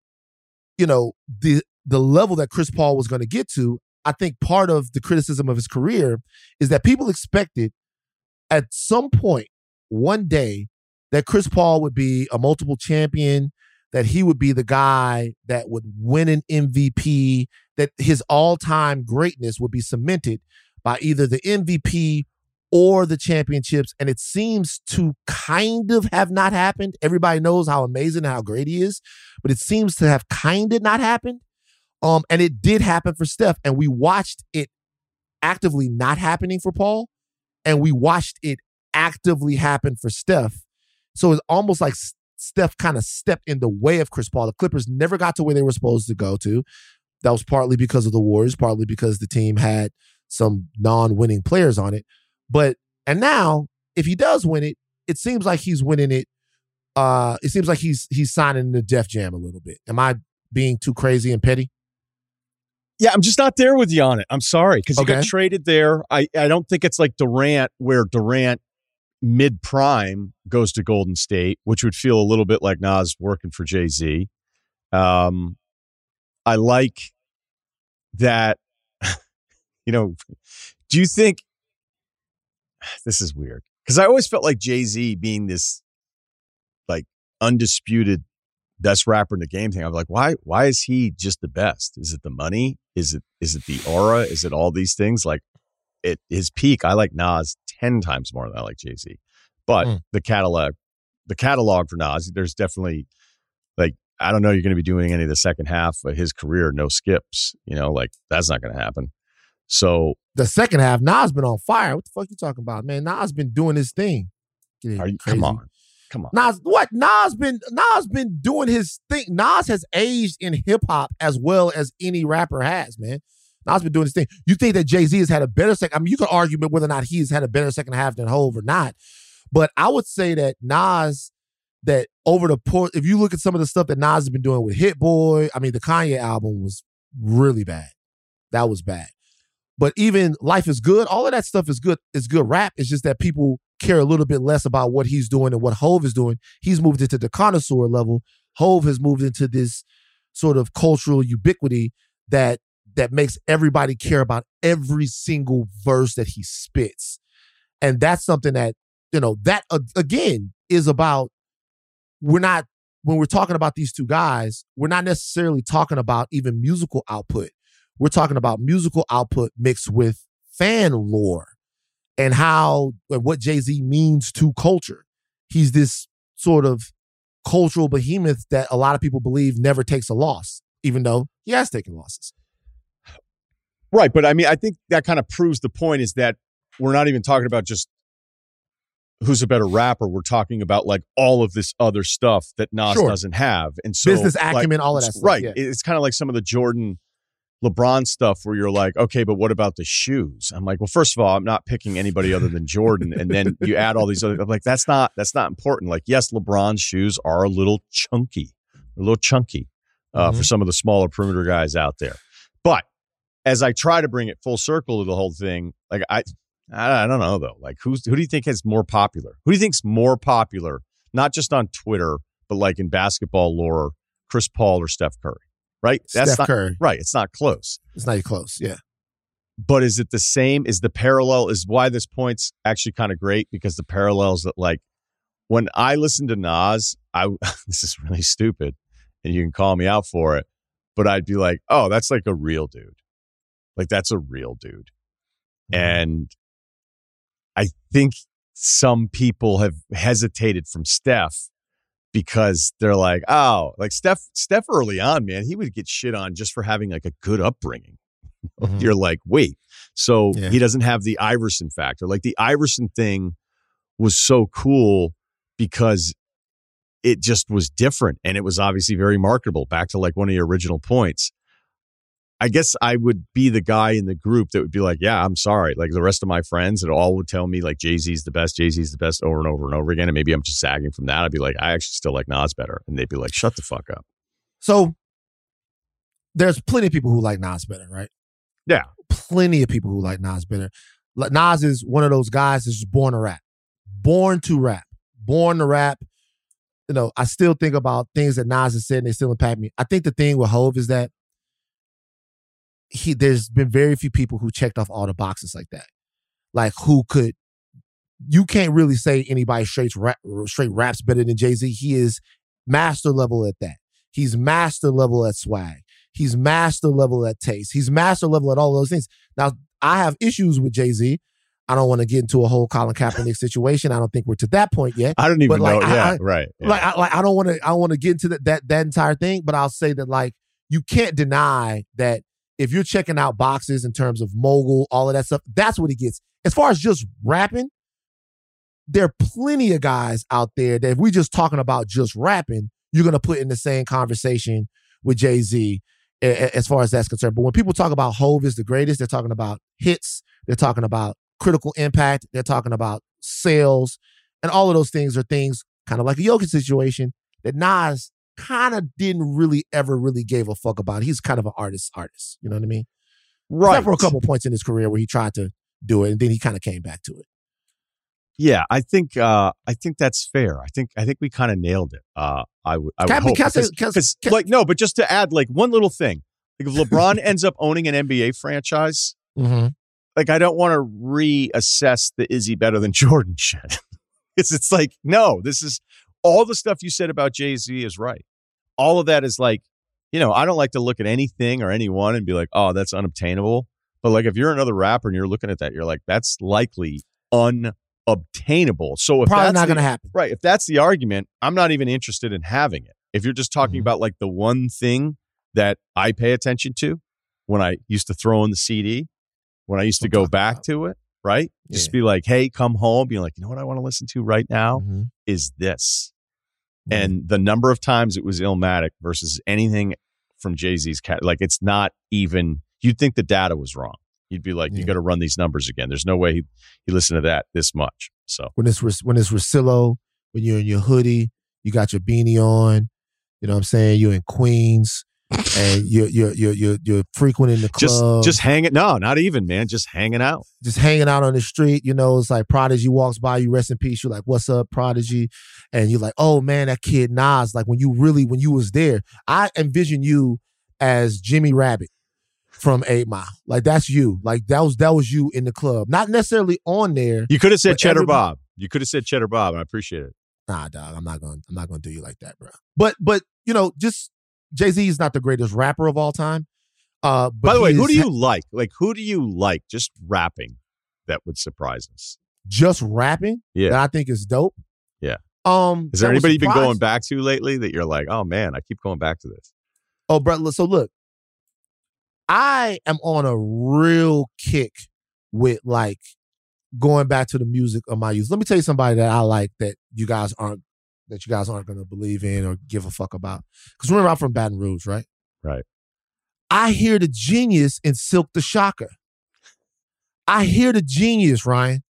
you know, the the level that Chris Paul was going to get to, I think part of the criticism of his career is that people expected at some point one day that Chris Paul would be a multiple champion, that he would be the guy that would win an MVP, that his all time greatness would be cemented by either the MVP or the championships. And it seems to kind of have not happened. Everybody knows how amazing how great he is, but it seems to have kind of not happened. Um, and it did happen for Steph, and we watched it actively not happening for Paul, and we watched it actively happen for Steph. So it's almost like Steph kind of stepped in the way of Chris Paul. The Clippers never got to where they were supposed to go to. That was partly because of the Warriors, partly because the team had some non-winning players on it. But and now, if he does win it, it seems like he's winning it. Uh, it seems like he's he's signing the Def Jam a little bit. Am I being too crazy and petty? Yeah, I'm just not there with you on it. I'm sorry because Okay. he got traded there. I, I don't think it's like Durant, where Durant mid prime goes to Golden State, which would feel a little bit like Nas working for Jay Z. Um, I like that. You know, do you think this is weird? Because I always felt like Jay Z being this like undisputed best rapper in the game thing. I'm like, why? Why is he just the best? Is it the money? Is it is it the aura? Is it all these things? Like, it his peak. I like Nas ten times more than I like Jay Z. But Mm. the catalog, the catalog for Nas, there's definitely like I don't know. You're going to be doing any of the second half of his career, no skips. You know, like that's not going to happen. So The second half, Nas been on fire. What the fuck you talking about, man? Nas been doing his thing. Are you, come on, come on. Nas, what? Nas been Nas been doing his thing. Nas has aged in hip hop as well as any rapper has, man. Nas been doing his thing. You think that Jay Z has had a better second? I mean, you can argue whether or not he's had a better second half than Hove or not, but I would say that Nas, that over the port, if you look at some of the stuff that Nas has been doing with Hit Boy, I mean, the Kanye album was really bad. That was bad. But even Life is Good, all of that stuff is good. It's good rap. It's just that people care a little bit less about what he's doing and what Hove is doing. He's moved into the connoisseur level. Hove has moved into this sort of cultural ubiquity that that makes everybody care about every single verse that he spits. And that's something that, you know, that uh, again is about we're not when we're talking about these two guys, we're not necessarily talking about even musical output. We're talking about musical output mixed with fan lore and how and what Jay Z means to culture. He's this sort of cultural behemoth that a lot of people believe never takes a loss, even though he has taken losses. Right, but I mean, I think that kind of proves the point is that we're not even talking about just who's a better rapper. We're talking about like all of this other stuff that Nas Sure. doesn't have, and so Business like, acumen, all of that stuff, Right, yeah. it's kind of like some of the Jordan, LeBron stuff where you're like, okay, but what about the shoes? I'm like, well, first of all, I'm not picking anybody other than Jordan, and then you add all these other. I'm like, that's not that's not important. Like, yes, LeBron's shoes are a little chunky, a little chunky uh, Mhm. for some of the smaller perimeter guys out there, but as I try to bring it full circle to the whole thing, like I, I, I don't know though. Like who's who do you think is more popular? Who do you think's more popular? Not just on Twitter, but like in basketball lore, Chris Paul or Steph Curry, right? Steph not Curry. right. It's not close. It's not even close. Yeah. But is it the same? Is the parallel? Is why this point's actually kind of great because the parallels that like when I listen to Nas, I this is really stupid, and you can call me out for it, but I'd be like, oh, that's like a real dude. Like that's a real dude. Mm-hmm. And I think some people have hesitated from Steph because they're like, oh, like Steph, Steph early on, man, he would get shit on just for having like a good upbringing. Mhm. You're like, wait, so Yeah. he doesn't have the Iverson factor. Like the Iverson thing was so cool because it just was different and it was obviously very marketable. Back to like one of your original points. I guess I would be the guy in the group that would be like, yeah, I'm sorry. Like the rest of my friends that all would tell me like Jay Z's the best, Jay Z's the best over and over and over again. And maybe I'm just sagging from that. I'd be like, I actually still like Nas better. And they'd be like, shut the fuck up. So there's plenty of people who like Nas better, right? Yeah. Plenty of people who like Nas better. Nas is one of those guys that's born to rap, born to rap, born to rap. You know, I still think about things that Nas has said and they still impact me. I think the thing with Hove is that he there's been very few people who checked off all the boxes like that. Like who could you can't really say anybody straight rap, straight raps better than Jay Z. He is master level at that. He's master level at swag. He's master level at taste. He's master level at all those things. Now, I have issues with Jay Z. I don't want to get into a whole Colin Kaepernick situation. I don't think we're to that point yet. I don't even But, like, know. I- yeah, I- right. yeah. Like, I, like I don't want to. I don't want to get into that, that that entire thing. But I'll say that like you can't deny that if you're checking out boxes in terms of mogul, all of that stuff, that's what he gets. As far as just rapping, there are plenty of guys out there that if we're just talking about just rapping, you're gonna put in the same conversation with Jay Z as far as that's concerned. But when people talk about Hove is the greatest, they're talking about hits, they're talking about critical impact, they're talking about sales, and all of those things are things kind of like a Jokic situation that Nas kind of didn't really ever really gave a fuck about. He's kind of an artist, artist. You know what I mean? right. Except for a couple points in his career where he tried to do it, and then he kind of came back to it. Yeah, I think uh, I think that's fair. I think I think we kind of nailed it. Uh, I would I would hope because, 'cause, like no, but just to add like one little thing, like if LeBron ends up owning an NBA franchise, Mm-hmm. like I don't want to reassess the is he better than Jordan shit. it's it's like no, this is all the stuff you said about Jay Z is right. All of that is like, you know, I don't like to look at anything or anyone and be like, oh, that's unobtainable. But like, if you're another rapper and you're looking at that, you're like, that's likely unobtainable. So if Probably that's not going to happen. Right. If that's the argument, I'm not even interested in having it. If you're just talking Mhm. about like the one thing that I pay attention to when I used to throw in the CD, when I used to go back about. to it, right? Yeah. Just be like, hey, come home. Be like, you know what I want to listen to right now Mhm. is this. Mhm. And the number of times it was Illmatic versus anything from Jay Z's cat, like it's not even, you'd think the data was wrong. You'd be like, you got to run these numbers again. There's no way he, he listened to that this much. So, when it's when it's Russillo, when you're in your hoodie, you got your beanie on. You know what I'm saying? You're in Queens, and you're you're you're you're, you're frequenting the just club, just hanging. No, not even, man. Just hanging out. just hanging out on the street. You know, it's like Prodigy walks by you, rest in peace. You're like, "What's up, Prodigy?" And you're like, "Oh man, that kid Nas." Like when you really when you was there, I envision you as Jimmy Rabbit from Eight Mile. Like that's you. Like that was that was you in the club, not necessarily on there. You could have said Cheddar Bob. You could have said Cheddar Bob, I appreciate it. Nah, dog, I'm not going. to I'm not to do you like that, bro. But but you know, just Jay Z is not the greatest rapper of all time. Uh, but By the he way, who do you like? Like, who do you like? Just rapping that would surprise us. just rapping? Yeah. that I think is dope. Yeah. Um, Is there anybody you've been going back to lately that you're like, oh man, I keep going back to this? Oh, bro. So look, I am on a real kick with like going back to the music of my youth. Let me tell you somebody that I like that you guys aren't that you guys aren't going to believe in or give a fuck about. Because remember, I'm from Baton Rouge, right? Right. I hear the genius in Silk the Shocker. I hear the genius, Ryen.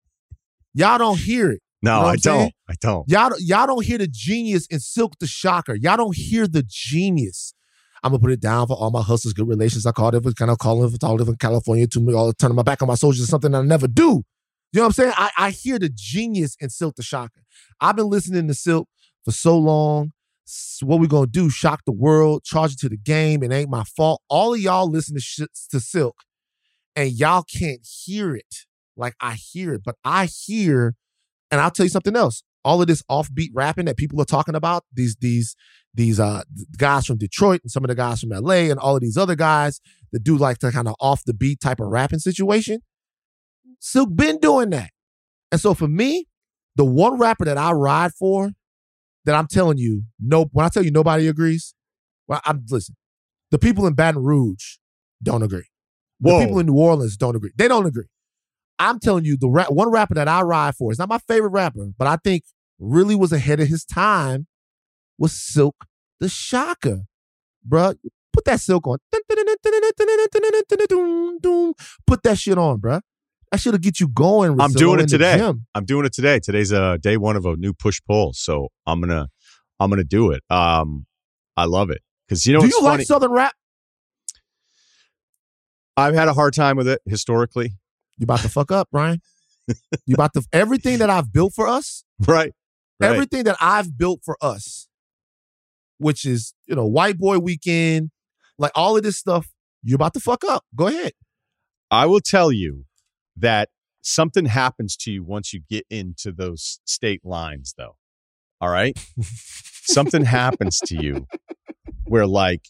Y'all don't hear it. No, You know I saying? don't. I don't. Y'all, don't- y'all don't hear the genius in Silk the Shocker. Y'all don't hear the genius. I'm gonna put it down for all my hustlers, good relations. I called it, kind of calling for all different California to me, all turning my back on my soldiers is something I never do. You know what I'm saying? I, I hear the genius in Silk the Shocker. I've been listening to Silk for so long. What we gonna do? Shock the world, charge it to the game. It ain't my fault. All of y'all listen to shit to Silk, and y'all can't hear it like I hear it, but I hear and I'll tell you something else. All of this offbeat rapping that people are talking about, these these these uh guys from Detroit and some of the guys from LA and all of these other guys that do like the kind of off the beat type of rapping situation. Silk been doing that. And so for me, the one rapper that I ride for, that I'm telling you, no, when I tell you nobody agrees, well, I'm listen, the people in Baton Rouge don't agree. The people in New Orleans don't agree. They don't agree. I'm telling you, the rap, one rapper that I ride for is not my favorite rapper, but I think really was ahead of his time was Silk the Shocker. Bruh, put that silk on. Put that shit on, bruh. That shit'll get you going. I'm doing it today. I'm doing it today. Today's uh day one of a new push pull, so I'm gonna I'm gonna do it. Um, I love it because you know Do you funny. like Southern rap? I've had a hard time with it historically. You about to fuck up, Brian? you about to everything that I've built for us, Right. Right. everything that I've built for us, which is you know white boy weekend, like all of this stuff. You're about to fuck up. Go ahead. I will tell you that something happens to you once you get into those state lines, though. All right. something happens to you where, like,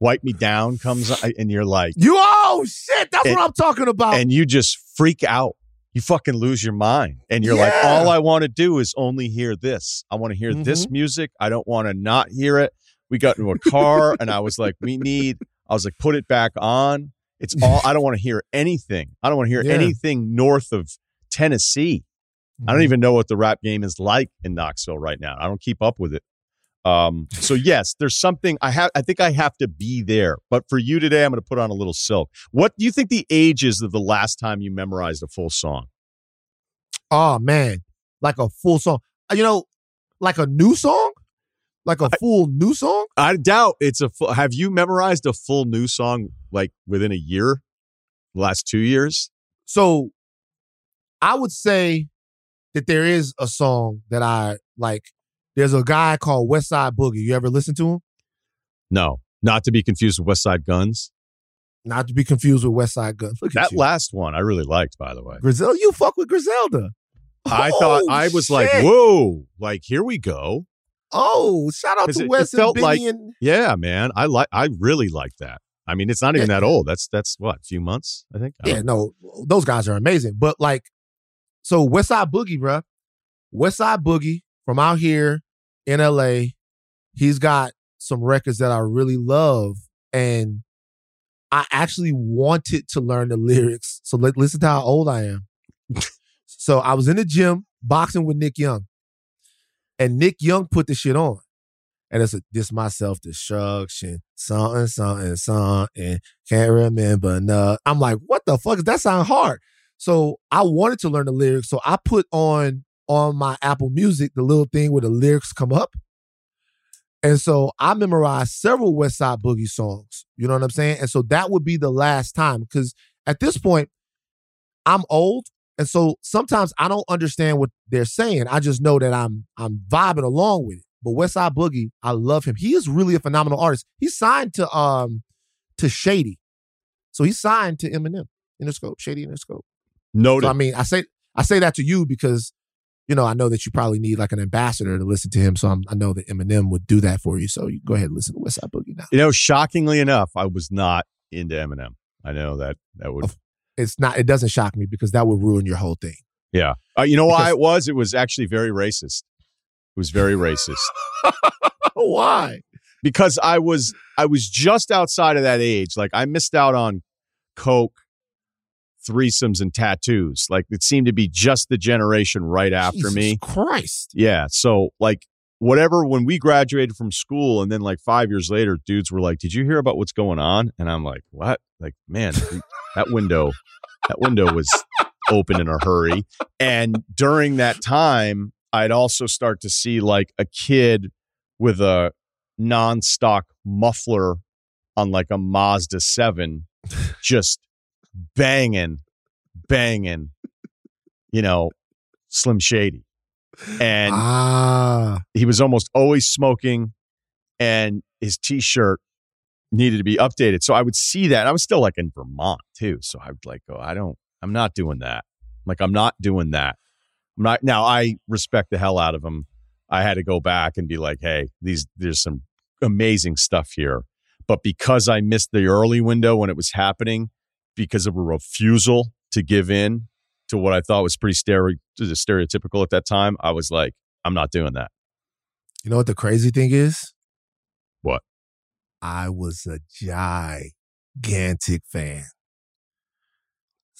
Wipe Me Down comes and you're like, You oh shit, that's And- what I'm talking about. and you just freak out. You fucking lose your mind. And you're like, all I want to do is only hear this. I want to hear this mm-hmm. music. I don't want to not hear it. We got into a car and I was like, we need, I was like, put it back on. It's all, I don't want to hear anything. I don't want to hear Yeah. anything north of Tennessee. I don't Mhm. even know what the rap game is like in Knoxville right now. I don't keep up with it. Um, so yes, there's something I have. I think I have to be there. But for you today, I'm going to put on a little silk. What do you think the age is of the last time you memorized a full song? Oh man, like a full song. You know, like a new song, like a full new song. I doubt it's a full. Have you memorized a full new song like within a year, last two years? So, I would say that there is a song that I like. There's a guy called Westside Boogie. You ever listen to him? No, not to be confused with West Side Guns. Not to be confused with Westside Gunn. Look at That last one I really liked, by the way. Griselda, you fuck with Griselda. I thought Oh, I was like, whoa, like here we go. Oh, shout out to it- it West and felt Benny like- and Yeah, man. I like I really like that. I mean, it's not even Yeah. that old. That's that's what, a few months, I think. I yeah, don't- no, those guys are amazing. But like, so Westside Boogie, bruh. Westside Boogie from out here in LA. He's got some records that I really love. And I actually wanted to learn the lyrics. So let, listen to how old I am. so I was in the gym boxing with Nick Young. And Nick Young put the shit on. And it's a this my self destruction, something, something, something. Can't remember no. I'm like, what the fuck? That sound hard. So I wanted to learn the lyrics. So I put on on my Apple Music the little thing where the lyrics come up. And so I memorized several Westside Boogie songs. You know what I'm saying? And so that would be the last time. Because at this point, I'm old. And so sometimes I don't understand what they're saying. I just know that I'm I'm vibing along with it. But Westside Boogie, I love him. He is really a phenomenal artist. He's signed to um to Shady. So he's signed to Eminem Interscope, Shady Interscope. Noted. So I mean, I say I say that to you because you know I know that you probably need like an ambassador to listen to him. So I'm, I know that Eminem would do that for you. So you go ahead and listen to Westside Boogie now. you know, shockingly enough, I was not into Eminem. I know that that would Of- It's not. It doesn't shock me because that would ruin your whole thing. Yeah. Uh, you know why it was? It was actually very racist. It was very racist Why? because I was I was just outside of that age. Like I missed out on coke, threesomes, and tattoos. Like it seemed to be just the generation right after Jesus me. Christ. Yeah. So like whatever when we graduated from school and then like five years later, dudes were like, Did you hear about what's going on? And I'm like, What? Like, man, that window, that window was open in a hurry. And during that time, I'd also start to see like a kid with a non-stock muffler on like a Mazda 7 just banging, banging, you know, Slim Shady. And ah, he was almost always smoking and his t-shirt needed to be updated. So i would see that i was still like in vermont too. So i would like go i don't i'm not doing that. Like i'm not doing that. I'm not now i respect the hell out of him. I had to go back and be like hey these there's some amazing stuff here. But because i missed the early window when it was happening because of a refusal to give in to what i thought was pretty stere- stereotypical at that time i was like i'm not doing that you know what the crazy thing is? What? I was a gigantic fan.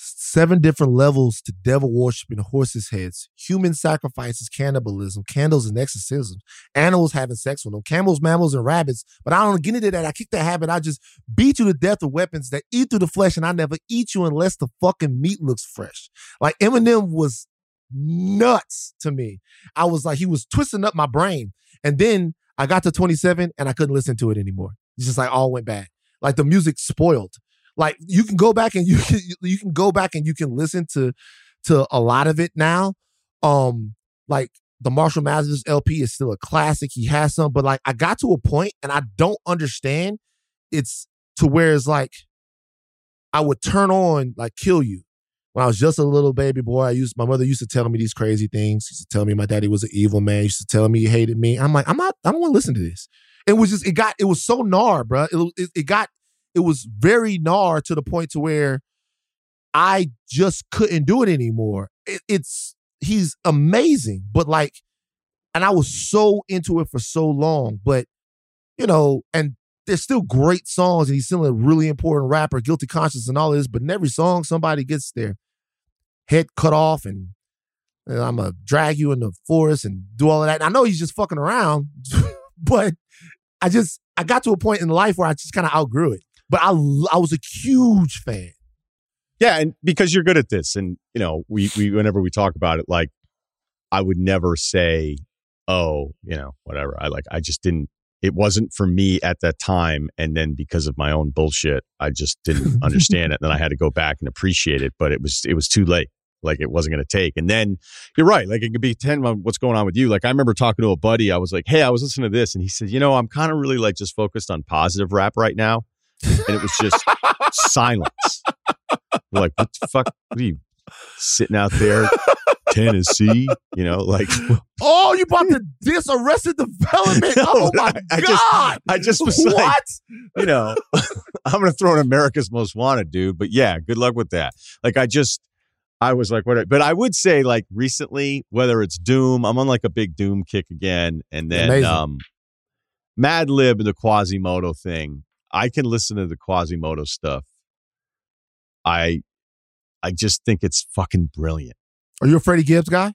Seven different levels to devil worshiping horses' heads, human sacrifices, cannibalism, candles and exorcisms, animals having sex with them, camels, mammals, and rabbits. But I don't get into that. I kick that habit. I just beat you to death with weapons that eat through the flesh, and I never eat you unless the fucking meat looks fresh. Like Eminem was nuts to me. I was like, he was twisting up my brain. And then I got to 27 and I couldn't listen to it anymore. It's just like all went bad. Like the music spoiled. Like you can go back and you can you can go back and you can listen to to a lot of it now. Um, like the Marshall Mathers LP is still a classic. He has some, but like I got to a point and I don't understand. It's to where it's like I would turn on like Kill You when I was just a little baby boy. I used my mother used to tell me these crazy things. She used to tell me my daddy was an evil man. She used to tell me he hated me. I'm like, I'm not. I don't want to listen to this. It was just it got it was so gnar, bro. It, it, it got it was very gnar to the point to where I just couldn't do it anymore. It, it's he's amazing, but like, and I was so into it for so long, but you know, and there's still great songs, and he's still a really important rapper, guilty conscience, and all this. But in every song, somebody gets their head cut off, and, and I'm gonna drag you in the forest and do all of that. And I know he's just fucking around, but I just I got to a point in life where I just kind of outgrew it. But I I was a huge fan. Yeah, and because you're good at this, and you know, we we whenever we talk about it, like I would never say, oh, you know, whatever. I like I just didn't. It wasn't for me at that time, and then because of my own bullshit, I just didn't understand it. And then I had to go back and appreciate it, but it was it was too late. Like it wasn't going to take. And then you're right. Like it could be 10 on what's going on with you. Like I remember talking to a buddy. I was like, Hey, I was listening to this. And he said, You know, I'm kind of really like just focused on positive rap right now. And it was just silence. We're like, what the fuck? What are you sitting out there? Tennessee, you know, like oh, you bought the this Arrested Development? No, oh my I god! just- I just was like, you know, I'm gonna throw in America's Most Wanted, dude. But yeah, good luck with that. Like, I just, I was like, what? But I would say, like, recently, whether it's Doom, I'm on like a big Doom kick again, and then Amazing. um, Madlib and the Quasimoto thing. I can listen to the Quasimoto stuff. I, I just think it's fucking brilliant. Are you a Freddie Gibbs guy?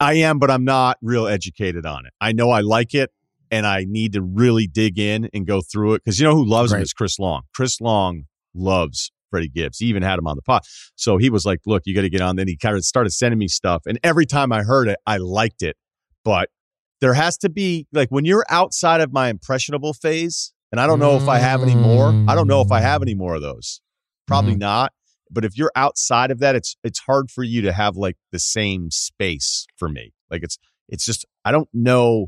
I am, but I'm not real educated on it. I know I like it and I need to really dig in and go through it because you know who loves him Right. is Chris Long. Chris Long loves Freddie Gibbs. He even had him on the pod. So he was like, look, you got to get on. Then he kind of started sending me stuff. And every time I heard it, I liked it. But there has to be, like, when you're outside of my impressionable phase, and I don't know if I have any more. I don't know if I have any more of those. Probably Mm-hmm. not. But if you're outside of that, it's it's hard for you to have like the same space for me. Like it's it's just I don't know.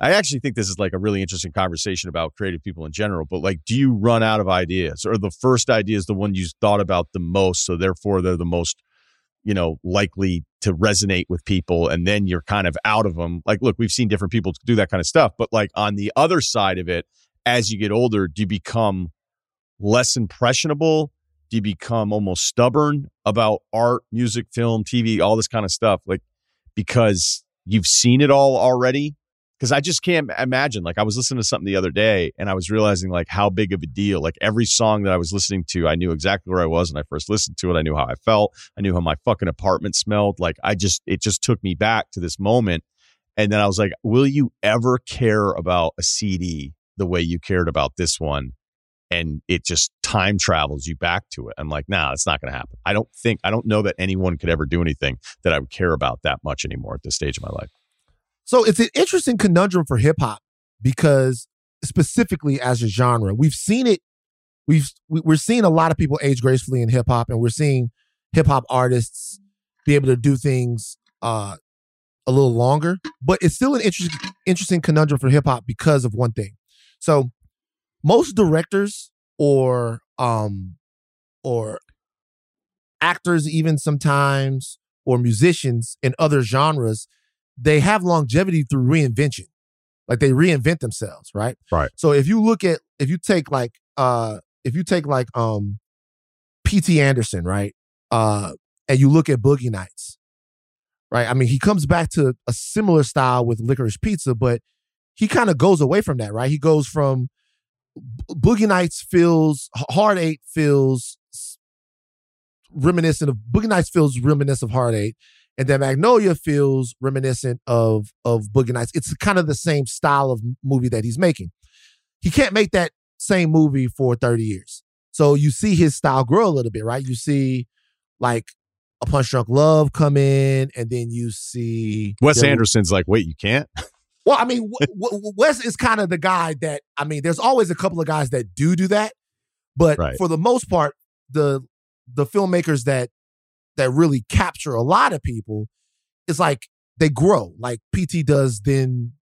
I actually think this is like a really interesting conversation about creative people in general. But like, do you run out of ideas, or the first idea is the one you thought about the most, so therefore they're the most you know likely to resonate with people, and then you're kind of out of them. Like, look, we've seen different people do that kind of stuff, but like on the other side of it, as you get older, do you become less impressionable? Do you become almost stubborn about art, music, film, TV, all this kind of stuff? Like, because you've seen it all already? Because I just can't imagine. Like, I was listening to something the other day and I was realizing, like, how big of a deal. Like, every song that I was listening to, I knew exactly where I was when I first listened to it. I knew how I felt. I knew how my fucking apartment smelled. Like, I just, it just took me back to this moment. And then I was like, will you ever care about a CD the way you cared about this one? and it just time travels you back to it. I'm like, nah, it's not going to happen. I don't think, I don't know that anyone could ever do anything that I would care about that much anymore at this stage of my life. So it's an interesting conundrum for hip hop because specifically as a genre, we've seen it. We've we- we're seeing a lot of people age gracefully in hip hop, and we're seeing hip hop artists be able to do things uh, a little longer. But it's still an interesting interesting conundrum for hip hop because of one thing. So most directors or um or actors even sometimes or musicians in other genres they have longevity through reinvention. Like they reinvent themselves right? Right. so if you look at if you take like uh if you take like um pt anderson right? Uh and you look at boogie nights right? I mean he comes back to a similar style with licorice pizza but he kind of goes away from that right? He goes from boogie nights feels eight feels reminiscent of boogie nights feels reminiscent of eight and then magnolia feels reminiscent of of boogie nights. It's kind of the same style of movie that he's making. He can't make that same movie for 30 years. So you see his style grow a little bit right? You see like a punch drunk love come in and then you see Wes Anderson's like, wait, you can't? well, I mean, w- w- Wes is kind of the guy that I mean. There's always a couple of guys that do do that, But Right. for the most part, the the filmmakers that that really capture a lot of people, it's like they grow. Like PT does, then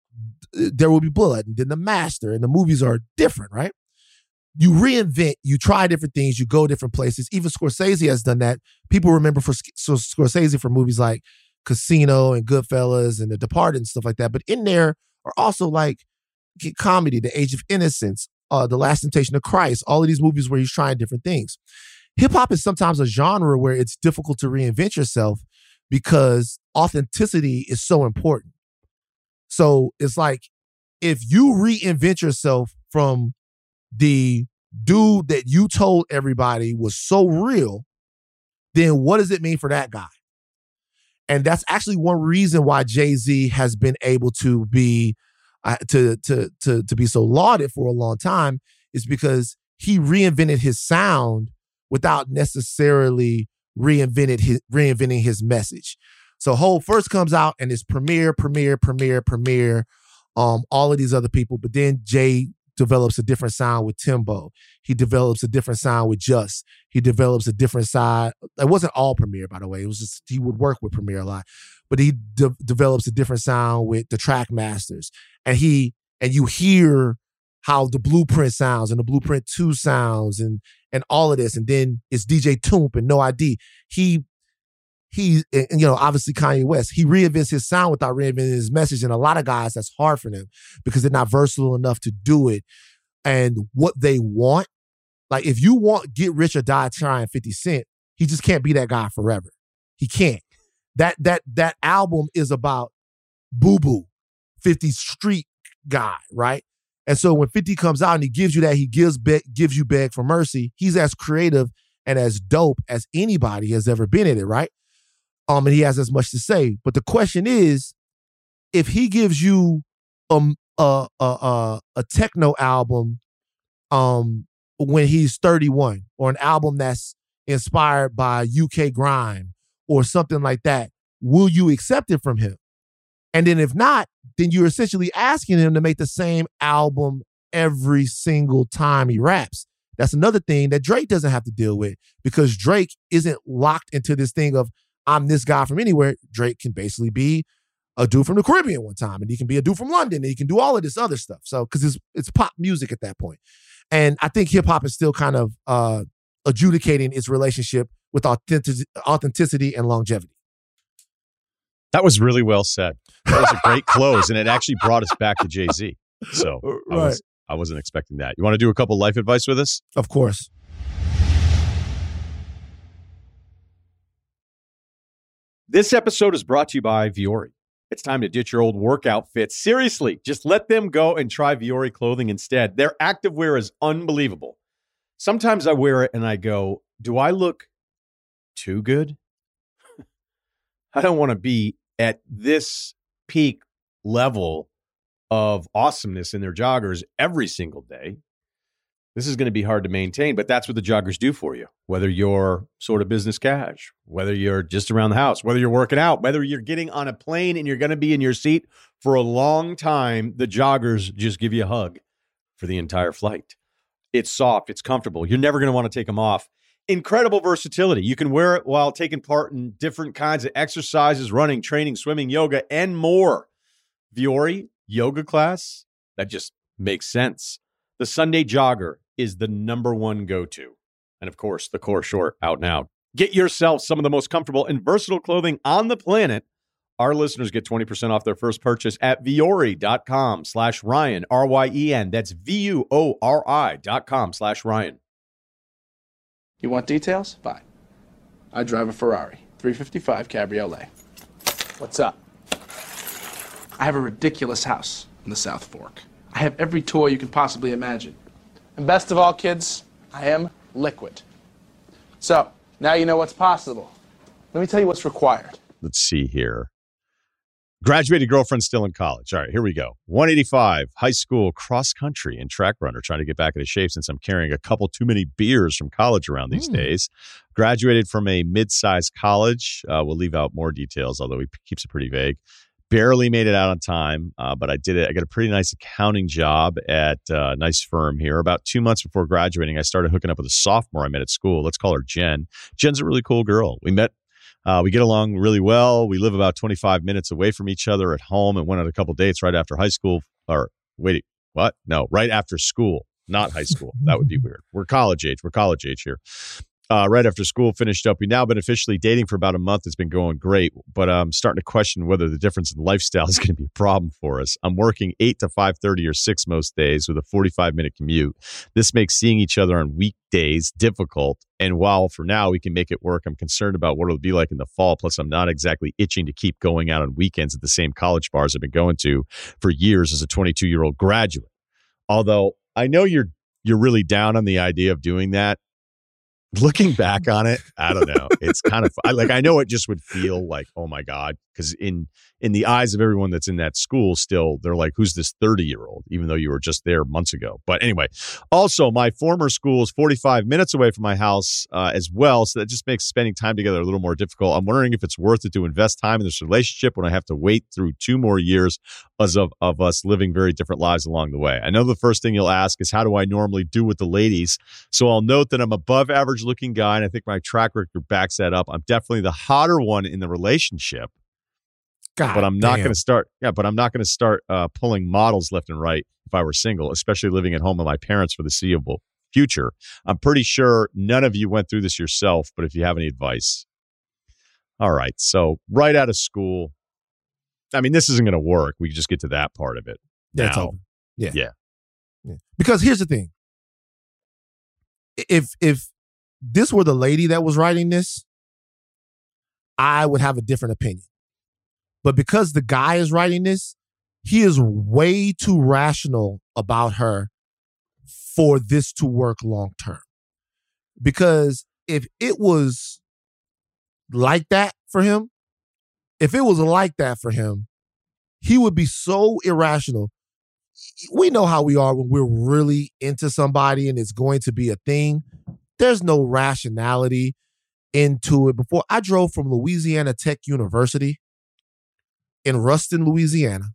uh, there will be blood, and then the master, and the movies are different, right? You reinvent, you try different things, you go different places. Even Scorsese has done that. People remember for so Scorsese for movies like Casino and Goodfellas and The Departed and stuff like that. But in there are also like comedy, The Age of Innocence, uh, The Last Temptation of Christ, all of these movies where he's trying different things. Hip hop is sometimes a genre where it's difficult to reinvent yourself because authenticity is so important. So it's like if you reinvent yourself from the dude that you told everybody was so real, then what does it mean for that guy? And that's actually one reason why Jay Z has been able to be uh, to to to to be so lauded for a long time is because he reinvented his sound without necessarily reinvented his reinventing his message. So Hove first comes out and it's Premier, Premier, Premier, Premier, um, all of these other people, but then Jay develops a different sound with Timbo. He develops a different sound with Just. He develops a different side. It wasn't all Premier, by the way. It was just he would work with Premier a lot, but he de- develops a different sound with the Trackmasters, and he and you hear how the blueprint sounds and the blueprint two sounds and and all of this, and then it's DJ Toomp and No ID. He he and, you know obviously Kanye West. He reinvents his sound without reinventing his message, and a lot of guys that's hard for them because they're not versatile enough to do it. And what they want, like if you want Get Rich or Die Trying 50 Cent, he just can't be that guy forever. He can't. That that that album is about Boo Boo, 50 Street guy, right? And so when 50 comes out and he gives you that, he gives be- gives you Beg for Mercy. He's as creative and as dope as anybody has ever been in it, right? Um, and he has as much to say. But the question is, if he gives you um a a a, a techno album, um, when he's 31, or an album that's inspired by UK grime or something like that, will you accept it from him? And then if not, then you're essentially asking him to make the same album every single time he raps. That's another thing that Drake doesn't have to deal with because Drake isn't locked into this thing of I'm this guy from anywhere. Drake can basically be a dude from the Caribbean one time, and he can be a dude from London, and he can do all of this other stuff. So because it's it's pop music at that point, and I think hip hop is still kind of uh, adjudicating its relationship with authentic- authenticity and longevity. That was really well said. That was a great close, and it actually brought us back to Jay Z. So I, was, I wasn't expecting that. You want to do a couple life advice with us? Of course. This episode is brought to you by Vuori. It's time to ditch your old workout fits. Seriously, just let them go and try Vuori clothing instead. Their activewear is unbelievable. Sometimes I wear it and I go, Do I look too good? I don't want to be at this peak level of awesomeness in their joggers every single day. This is going to be hard to maintain, but that's what the joggers do for you. Whether you're sort of business cash, whether you're just around the house, whether you're working out, whether you're getting on a plane and you're going to be in your seat for a long time, the joggers just give you a hug for the entire flight. It's soft, it's comfortable. You're never going to want to take them off. Incredible versatility. You can wear it while taking part in different kinds of exercises, running, training, swimming, yoga, and more. Vuori yoga class, that just makes sense. The Sunday jogger is the number one go to. And of course, the core short out now. Get yourself some of the most comfortable and versatile clothing on the planet. Our listeners get 20% off their first purchase at vuori.com slash Ryen, R Y E N. That's V U O R I dot com slash Ryen. You want details? Fine. I drive a Ferrari, 355 Cabriolet. What's up? I have a ridiculous house in the South Fork. I have every toy you can possibly imagine. And best of all, kids, I am liquid. So, now you know what's possible. Let me tell you what's required. Let's see here. Graduated girlfriend still in college. All right, here we go. 185, high school, cross country, and track runner. Trying to get back into shape since I'm carrying a couple too many beers from college around these Mm. days. Graduated from a mid sized college. Uh, we'll leave out more details, although he keeps it pretty vague. Barely made it out on time, uh, but I did it. I got a pretty nice accounting job at uh, a nice firm here. About two months before graduating, I started hooking up with a sophomore I met at school. Let's call her Jen. Jen's a really cool girl. We met. Uh, we get along really well. We live about 25 minutes away from each other at home and went on a couple dates right after high school. Or wait, what? No, right after school, not high school. that would be weird. We're college age. We're college age here uh, right after school finished up. We've now been officially dating for about a month. It's been going great, but I'm starting to question whether the difference in lifestyle is going to be a problem for us. I'm working eight to five thirty or six most days with a 45 minute commute. This makes seeing each other on weekdays difficult. And while for now we can make it work, I'm concerned about what it'll be like in the fall. Plus, I'm not exactly itching to keep going out on weekends at the same college bars I've been going to for years as a 22 year old graduate. Although I know you're you're really down on the idea of doing that looking back on it, I don't know. It's kind of like I know it just would feel like, oh my god, because in in the eyes of everyone that's in that school, still they're like, who's this thirty year old? Even though you were just there months ago. But anyway, also my former school is forty five minutes away from my house uh, as well, so that just makes spending time together a little more difficult. I'm wondering if it's worth it to invest time in this relationship when I have to wait through two more years as of of us living very different lives along the way. I know the first thing you'll ask is how do I normally do with the ladies? So I'll note that I'm above average looking guy, and I think my track record backs that up. I'm definitely the hotter one in the relationship. God, but I'm not going to start. Yeah, but I'm not going to start uh, pulling models left and right if I were single, especially living at home with my parents for the seeable future. I'm pretty sure none of you went through this yourself, but if you have any advice, all right. So right out of school, I mean, this isn't going to work. We just get to that part of it. It's now. Yeah. Yeah. Yeah. Because here's the thing. If if this were the lady that was writing this, I would have a different opinion. But because the guy is writing this, he is way too rational about her for this to work long term. Because if it was like that for him, if it was like that for him, he would be so irrational. We know how we are when we're really into somebody and it's going to be a thing. There's no rationality into it. Before I drove from Louisiana Tech University in Ruston, Louisiana,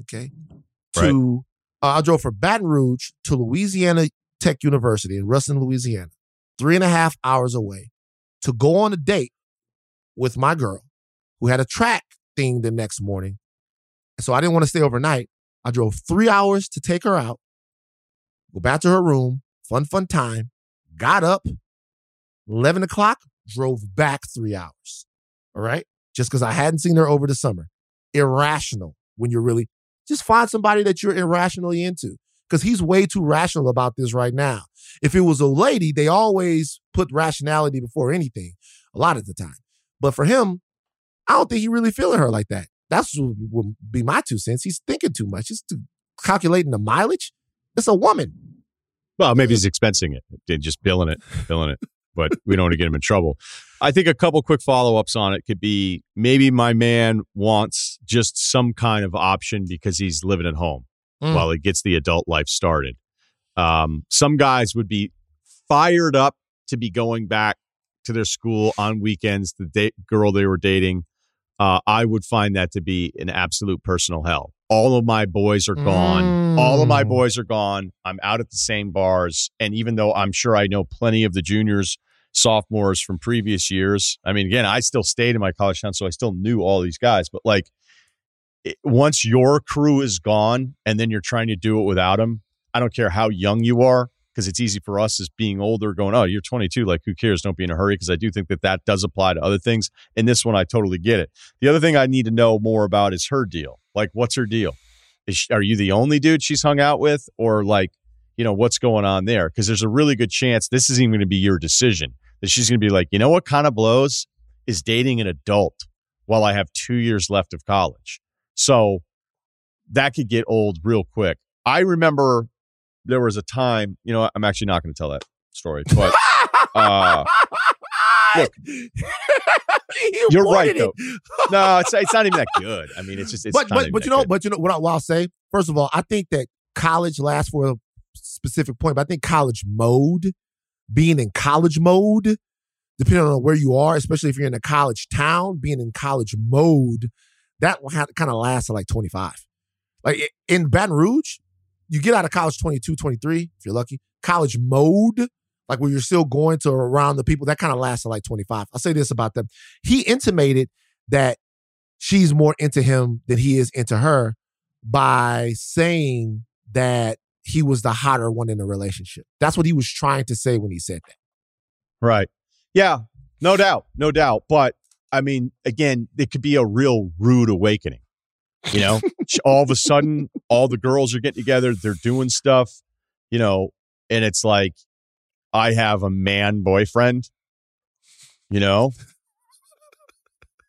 okay, to uh, I drove from Baton Rouge to Louisiana Tech University in Ruston, Louisiana, three and a half hours away, to go on a date with my girl who had a track thing the next morning. So I didn't want to stay overnight. I drove three hours to take her out, go back to her room, fun, fun time, got up, 11 o'clock, drove back three hours. All right. Just because I hadn't seen her over the summer. Irrational when you're really, just find somebody that you're irrationally into because he's way too rational about this right now. If it was a lady, they always put rationality before anything, a lot of the time. But for him, I don't think he really feeling her like that. That's what would be my two cents. He's thinking too much. He's too, calculating the mileage. It's a woman. Well, maybe he's expensing it, just billing it, billing it. But we don't want to get him in trouble. I think a couple quick follow ups on it could be maybe my man wants just some kind of option because he's living at home Mm. while he gets the adult life started. Um, some guys would be fired up to be going back to their school on weekends. The date girl they were dating, uh, I would find that to be an absolute personal hell. All of my boys are gone. All of my Mm. boys are gone. I'm out at the same bars, and even though I'm sure I know plenty of the juniors, sophomores from previous years. I mean, again, I still stayed in my college town, so I still knew all these guys. But like, it, once your crew is gone, and then you're trying to do it without them, I don't care how young you are, because it's easy for us as being older going, oh, you're 22. Like, who cares? Don't be in a hurry. Because I do think that that does apply to other things. And this one, I totally get it. The other thing I need to know more about is her deal. Like, what's her deal? She, are you the only dude she's hung out with, or like, you know, what's going on there? Because there's a really good chance this isn't even going to be your decision. That she's going to be like, you know, what kind of blows is dating an adult while I have two years left of college. So that could get old real quick. I remember there was a time, you know, I'm actually not going to tell that story, but uh, look, He you're right avoided though. No, it's it's not even that good. I mean, it's just it's but not but, but you know good. but you know what, I, what I'll say first of all i think that college lasts for a specific point but i think college mode being in college mode depending on where you are especially if you're in a college town being in college mode that kind of lasts like 25. Like in Baton Rouge, you get out of college 22, 23, if you're lucky. College mode, like where you're still going to around the people, that kind of lasts like 25. I'll say this about them. He intimated that she's more into him than he is into her by saying that he was the hotter one in the relationship. That's what he was trying to say when he said that. Right. Yeah. No doubt. No doubt. But I mean, again, it could be a real rude awakening. You know, all of a sudden, all the girls are getting together, they're doing stuff, you know, and it's like, I have a man boyfriend, you know?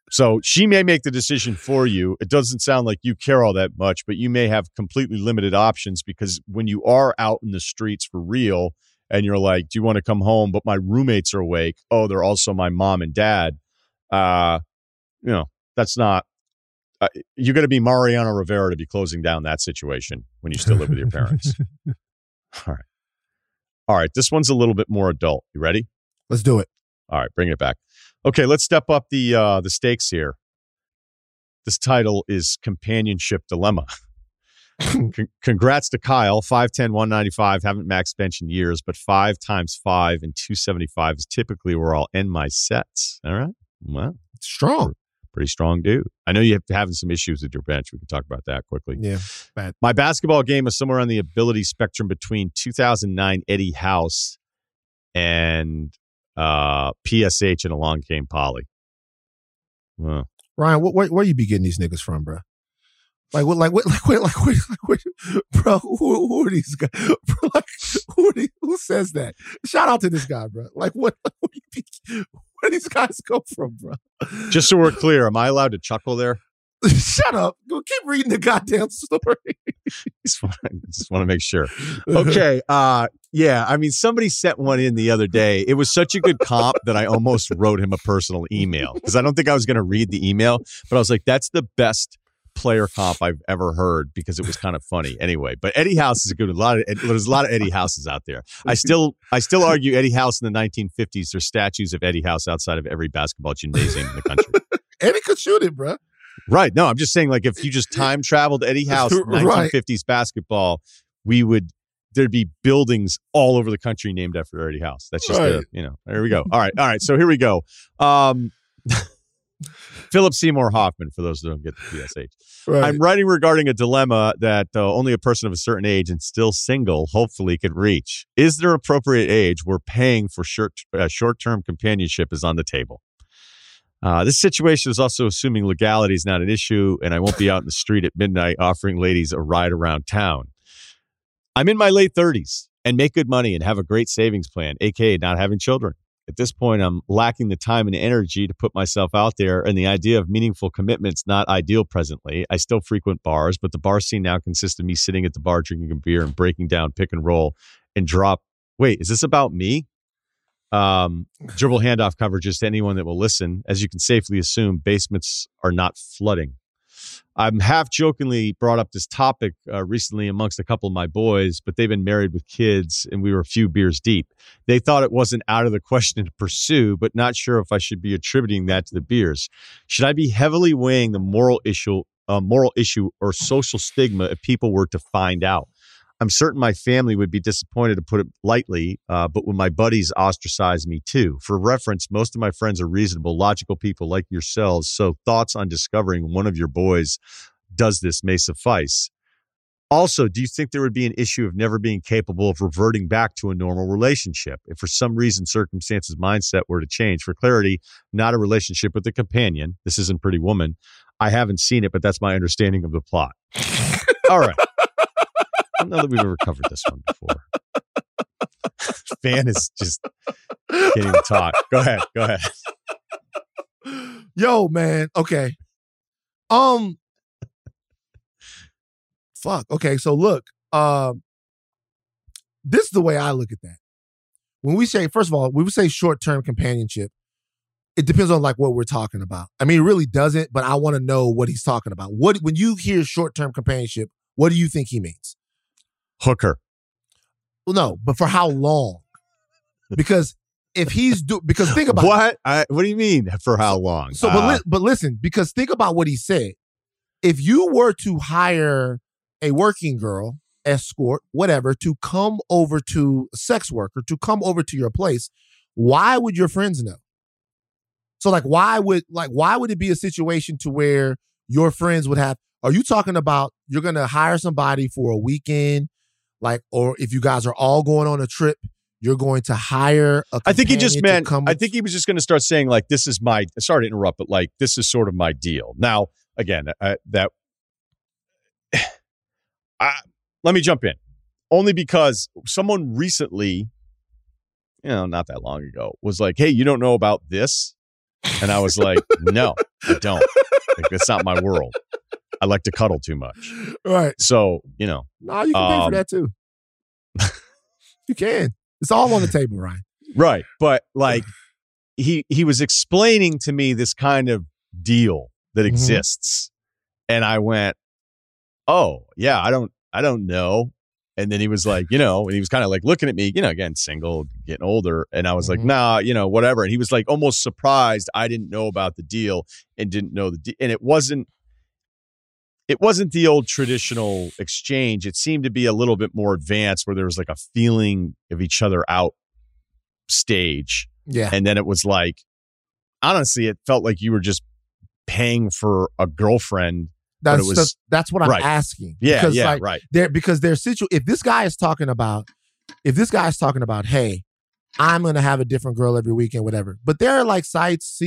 So she may make the decision for you. It doesn't sound like you care all that much, but you may have completely limited options because when you are out in the streets for real and you're like, Do you want to come home? But my roommates are awake. Oh, they're also my mom and dad. Uh, you know, that's not uh, you're going to be Mariano Rivera to be closing down that situation when you still live with your parents. All right. All right. This one's a little bit more adult. You ready? Let's do it. All right, bring it back. Okay, let's step up the uh, the stakes here. This title is Companionship Dilemma. Con- congrats to Kyle, 5'10, 195. Haven't max bench in years, but five times five and 275 is typically where I'll end my sets. All right. Well, Strong. pretty strong dude. I know you have having some issues with your bench. We can talk about that quickly. Yeah. My basketball game is somewhere on the ability spectrum between 2009 Eddie House and uh, PSH and Along Came Polly. Ryen, what, where, where you be getting these niggas from, bro? Like what? Like what? Like what? Like what? Like what bro, who, who are these guys? Bro, like who? These, who says that? Shout out to this guy, bro. Like what? Like, where, you be, where these guys come from, bro? just so we're clear, am I allowed to chuckle there? Shut up. Go keep reading the goddamn story. Just want, just want to make sure. Okay. Uh, yeah. I mean, somebody sent one in the other day. It was such a good comp that I almost wrote him a personal email because I don't think I was going to read the email, but I was like, that's the best player comp I've ever heard because it was kind of funny. Anyway, but Eddie House is a good. A lot of there's a lot of Eddie Houses out there. I still I still argue Eddie House in the 1950s. There's statues of Eddie House outside of every basketball gymnasium in the country. Eddie could shoot it, bro. Right. No, I'm just saying, like, if you just time traveled Eddie House, Right. 1950s basketball, we would, there'd be buildings all over the country named after Eddie House. That's just, Right. the, you know, there we go. All right. All right. So here we go. Um, Philip Seymour Hoffman, for those who don't get the PSH. Right. I'm writing regarding a dilemma that uh, only a person of a certain age and still single hopefully could reach. Is there appropriate age where paying for short uh, short term companionship is on the table? Uh, this situation is also assuming legality is not an issue, and I won't be out in the street at midnight offering ladies a ride around town. I'm in my late 30s and make good money and have a great savings plan, aka not having children. At this point, I'm lacking the time and energy to put myself out there, and the idea of meaningful commitment's not ideal presently. I still frequent bars, but the bar scene now consists of me sitting at the bar drinking a beer and breaking down pick and roll and drop. Wait, is this about me? Um, dribble handoff coverages to anyone that will listen. As you can safely assume, basements are not flooding. I'm half jokingly brought up this topic uh, recently amongst a couple of my boys, but they've been married with kids and we were a few beers deep. They thought it wasn't out of the question to pursue, but not sure if I should be attributing that to the beers. Should I be heavily weighing the moral issue, uh, moral issue or social stigma if people were to find out? I'm certain my family would be disappointed to put it lightly, uh, but when my buddies ostracize me too. For reference, most of my friends are reasonable, logical people like yourselves. So thoughts on discovering one of your boys does this may suffice. Also, do you think there would be an issue of never being capable of reverting back to a normal relationship? If for some reason circumstances mindset were to change, for clarity, not a relationship with a companion. This isn't Pretty Woman. I haven't seen it, but that's my understanding of the plot. All right. I don't know that we've ever covered this one before. Van is just can't even talk. Go ahead. Go ahead. Yo, man. Okay. Um. Fuck. Okay. So look. Um. This is the way I look at that. When we say, first of all, we say short term companionship, it depends on like what we're talking about. I mean, it really doesn't, but I want to know what he's talking about. What when you hear short term companionship, what do you think he means? Hooker. Well, no, but for how long? Because if he's do because think about. What? I, what do you mean? For how long? So, but, Uh, li- but listen, because think about what he said. if you were to hire a working girl, escort, whatever, to come over to sex worker to come over to your place, why would your friends know? So like why would like why would it be a situation to where your friends would have are you talking about you're going to hire somebody for a weekend like or if you guys are all going on a trip you're going to hire a I think he just meant. I think he was just going to start saying like, "This is my." Sorry to interrupt, but like, this is sort of my deal. Now, again, uh, that. I, let me jump in, only because someone recently, you know, not that long ago, was like, "Hey, you don't know about this," and I was like, "No, I don't. Like, that's not my world. I like to cuddle too much." right So, you know, no you can pay Um, for that too you can it's all on the table Ryen Right. But like he he was explaining to me this kind of deal that Mhm. exists. And I went, "Oh, yeah, I don't I don't know." And then he was like, you know, and he was kind of like looking at me, you know, again, single, getting older. And I was like, Mhm. nah, you know, whatever. And he was like almost surprised I didn't know about the deal and didn't know the deal. And it wasn't it wasn't the old traditional exchange. It seemed to be a little bit more advanced where there was like a feeling of each other out stage. yeah And then it was like, honestly, it felt like you were just paying for a girlfriend. That's was- the- that's what I'm right. asking Yeah, because yeah, like right. there because there's situ if this guy is talking about if this guy is talking about hey i'm gonna have a different girl every weekend whatever but there are like sites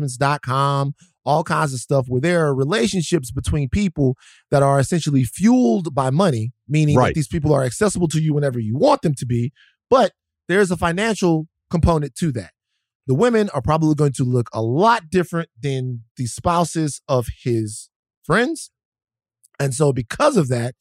seekingarrangements.com all kinds of stuff where there are relationships between people that are essentially fueled by money meaning Right. that these people are accessible to you whenever you want them to be but there's a financial component to that the women are probably going to look a lot different than the spouses of his friends and so because of that,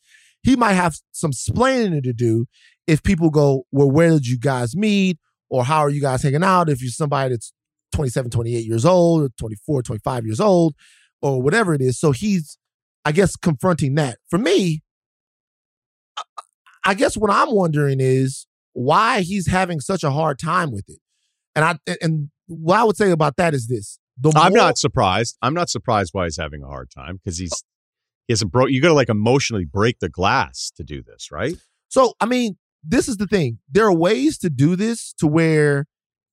he might have some splaining to do if people go, well, where did you guys meet? Or how are you guys hanging out? If you're somebody that's 27, 28 years old, or 24, 25 years old, or whatever it is. So he's, I guess, confronting that. For me, I- guess what I'm wondering is why he's having such a hard time with it. And I and what I would say about that is this. The I'm more- not surprised. I'm not surprised why he's having a hard time because he's he hasn't broke. You got to like emotionally break the glass to do this, right? So, I mean, this is the thing. There are ways to do this to where,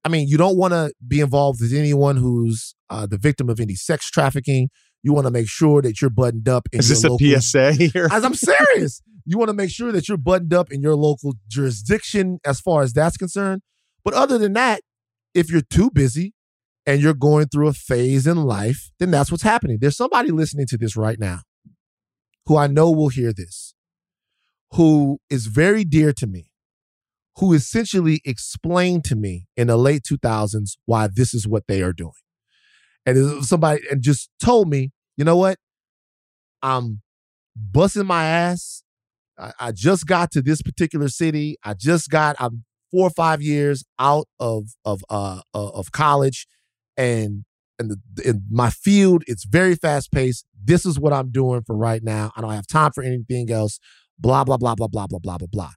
I mean, you don't want to be involved with anyone who's uh, the victim of any sex trafficking. You want to make sure that you're buttoned up. In Is this your a PSA here? As I'm serious, you want to make sure that you're buttoned up in your local jurisdiction as far as that's concerned. But other than that, if you're too busy and you're going through a phase in life, then that's what's happening. There's somebody listening to this right now who I know will hear this, who is very dear to me, who essentially explained to me in the late 2000s why this is what they are doing. And somebody and just told me, you know what? I'm busting my ass. I, I just got to this particular city. I just got I'm four or five years out of of uh uh, of college, and and in my field it's very fast paced. This is what I'm doing for right now. I don't have time for anything else. Blah blah blah blah blah blah blah blah blah.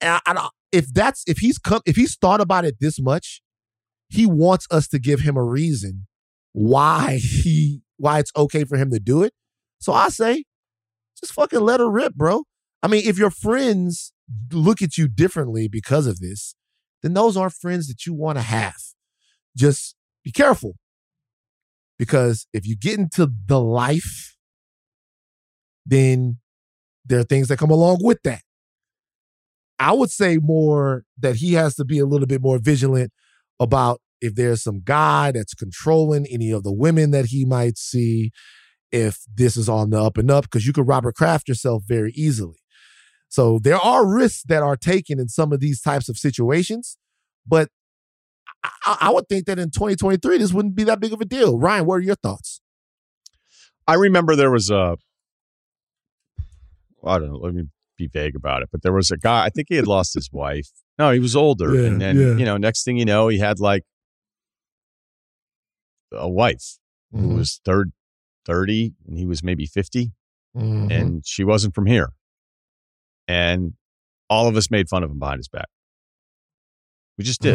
And I, I if that's if he's come if he's thought about it this much, he wants us to give him a reason why he why it's okay for him to do it. So I say, just fucking let her rip, bro. I mean, if your friends look at you differently because of this, then those aren't friends that you want to have. Just be careful. Because if you get into the life, then there are things that come along with that. I would say more that he has to be a little bit more vigilant about if there's some guy that's controlling any of the women that he might see, if this is on the up and up, because you could Robert Kraft yourself very easily. So there are risks that are taken in some of these types of situations, but I, I- would think that in 2023 this wouldn't be that big of a deal. Ryen, what are your thoughts? I remember there was a. I don't know. Let me be vague about it, but there was a guy. I think he had lost his wife. No, he was older, Yeah, and then yeah. you know, next thing you know, he had like a wife who Mhm. was third, thirty, and he was maybe 50 Mhm. and she wasn't from here. And all of us made fun of him behind his back. We just did.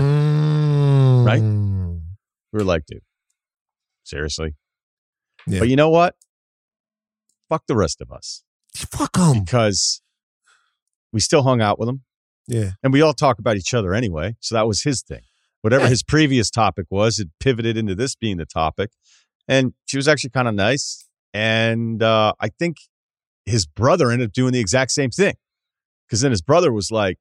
Right? We were like, dude, seriously. Yeah. But you know what? fuck the rest of us Fuck them. because we still hung out with him Yeah. and we all talk about each other anyway. So that was his thing. Whatever Yeah. his previous topic was, it pivoted into this being the topic. And she was actually kind of nice. And uh, I think his brother ended up doing the exact same thing. Because then his brother was like,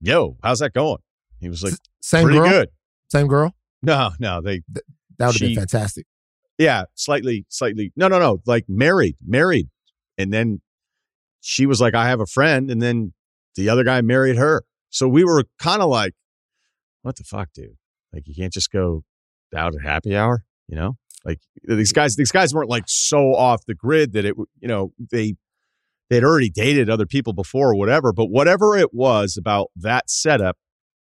Yo, how's that going? He was like, Same Pretty girl. good. Same girl. No, no, they, That would have been fantastic. yeah, slightly, slightly. No, no, no. Like married, married. And then she was like, I have a friend. And then the other guy married her. So we were kind of like, what the fuck, dude? Like, you can't just go out at happy hour, you know? Like these guys, these guys weren't like so off the grid that it, you know, they, they'd already dated other people before or whatever. But whatever it was about that setup,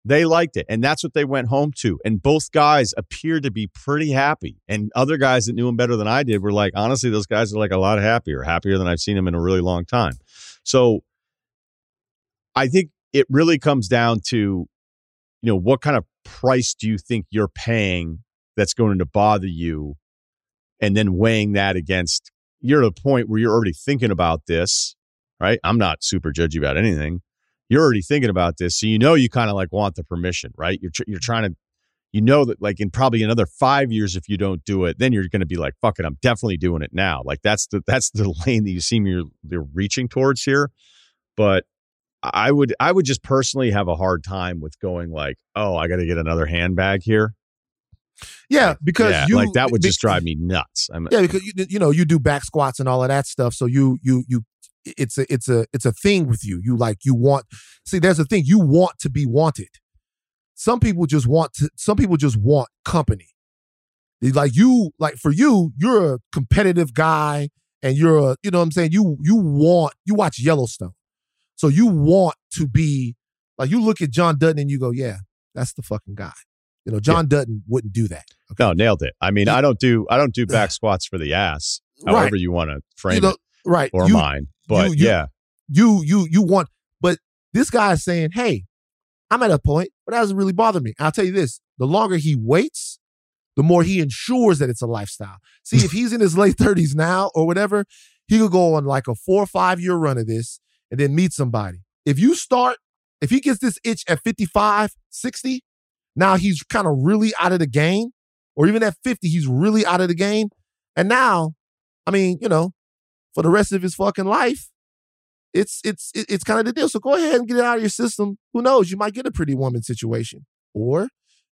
they liked it. And that's what they went home to. And both guys appeared to be pretty happy. And other guys that knew him better than I did were like, honestly, those guys are like a lot happier, happier than I've seen them in a really long time. So I think it really comes down to, you know, what kind of price do you think you're paying that's going to bother you? And then weighing that against, you're at a point where you're already thinking about this, right? I'm not super judgy about anything you're already thinking about this so you know you kind of like want the permission right? You're tr- you're mm-hmm. trying to you know that like in probably another 5 years if you don't do it then you're going to be like fuck it I'm definitely doing it now. Like that's the that's the lane that you seem you're you're reaching towards here but I would I would just personally have a hard time with going like oh I got to get another handbag here. Yeah, because yeah, you like that would just drive me nuts. I'm Yeah, because you, you know you do back squats and all of that stuff. So you you you it's a it's a it's a thing with you. You like you want see there's a thing you want to be wanted. Some people just want to some people just want company. Like you like for you you're a competitive guy and you're a you know what I'm saying you you want you watch Yellowstone. So you want to be like you look at John Dutton and you go, "Yeah, that's the fucking guy." You know, John Dutton wouldn't do that. no nailed it I mean I don't do I don't do back squats for the ass however Right. you want to frame You know, it right. or You- mine but you- yeah. you you you want but this guy is saying hey i'm at a point but that doesn't really bother me. I'll tell you this the longer he waits the more he ensures that it's a lifestyle. See if he's in his late 30s now or whatever he could go on like a four or five year run of this and then meet somebody. If you start if he gets this itch at 55 60 now he's kind of really out of the game or even at 50 he's really out of the game. And now i mean you know for the rest of his fucking life it's it's it's kind of the deal. So go ahead and get it out of your system. Who knows? You might get a pretty woman situation, or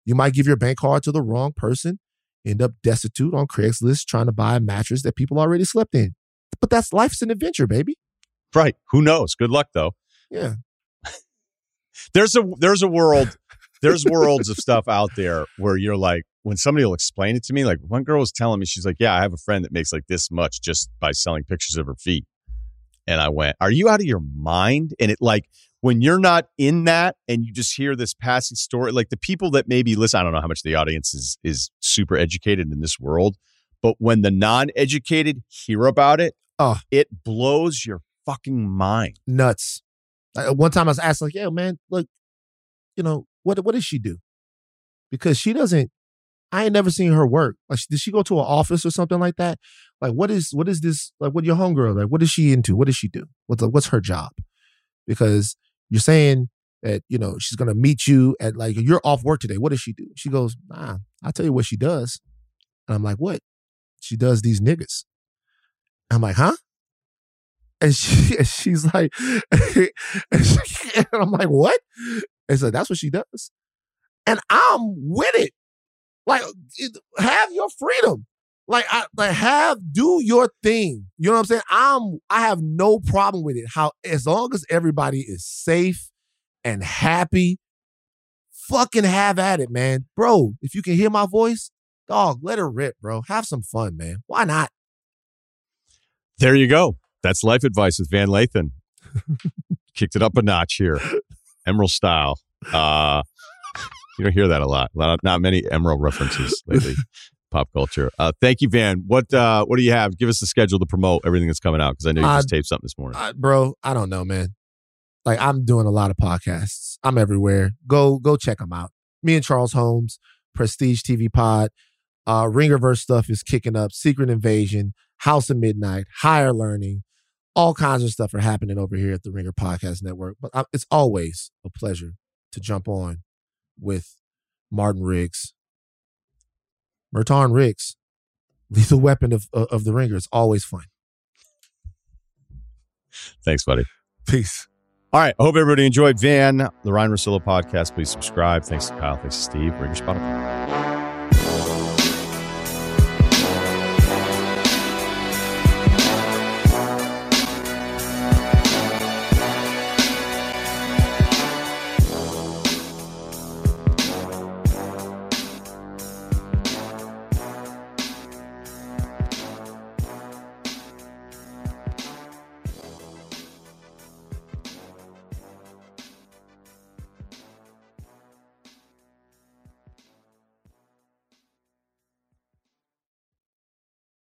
you might give your bank card to the wrong person, end up destitute on Craigslist trying to buy a mattress that people already slept in. But that's life's an adventure, baby. right who knows good luck though Yeah, there's a there's a world there's worlds of stuff out there where you're like when somebody will explain it to me like one girl was telling me she's like yeah i have a friend that makes like this much just by selling pictures of her feet and i went are you out of your mind and it like when you're not in that and you just hear this passing story like the people that maybe listen i don't know how much the audience is is super educated in this world but when the non-educated hear about it Oh. it blows your fucking mind nuts. Like, uh, one time I was asked, like, "Yeah, man, look, you know what? What does she do? Because she doesn't. I ain't never seen her work. Like, did she go to an office or something like that? Like, what is what is this? Like, what your homegirl? Like, what is she into? What does she do? What's what's her job? Because you're saying that you know she's gonna meet you at like you're off work today. What does she do? She goes, Nah, I'll tell you what she does. And I'm like, what? She does these niggas. I'm like, huh? And she and she's like, and, she- and I'm like, what? And so that's what she does. And I'm with it. Like, have your freedom. Like, I like have do your thing. You know what I'm saying? I'm I have no problem with it. How as long as everybody is safe and happy, fucking have at it, man. Bro, if you can hear my voice, dog, let her rip, bro. Have some fun, man. Why not? There you go. That's life advice with Van Lathan. Kicked it up a notch here, Emeril style. Uh, you don't hear that a lot. Not, not many Emeril references lately. Pop culture. Uh, thank you, Van. What uh, what do you have? Give us the schedule to promote everything that's coming out because I know you Uh, just taped something this morning. I, bro, I don't know, man. Like I'm doing a lot of podcasts. I'm everywhere. Go go check them out. Me and Charles Holmes, Prestige TV Pod. Uh, Ringerverse stuff is kicking up. Secret Invasion, House of Midnight, Higher Learning, all kinds of stuff are happening over here at the Ringer Podcast Network. But I, it's always a pleasure to jump on with Martin Riggs, Merton Riggs, lethal weapon of of, of the Ringer. It's always fun. Thanks, buddy. Peace. All right. I hope everybody enjoyed Van, the Ryen Russillo podcast. Please subscribe. Thanks to Kyle. Thanks to Steve. Ringer Spotify.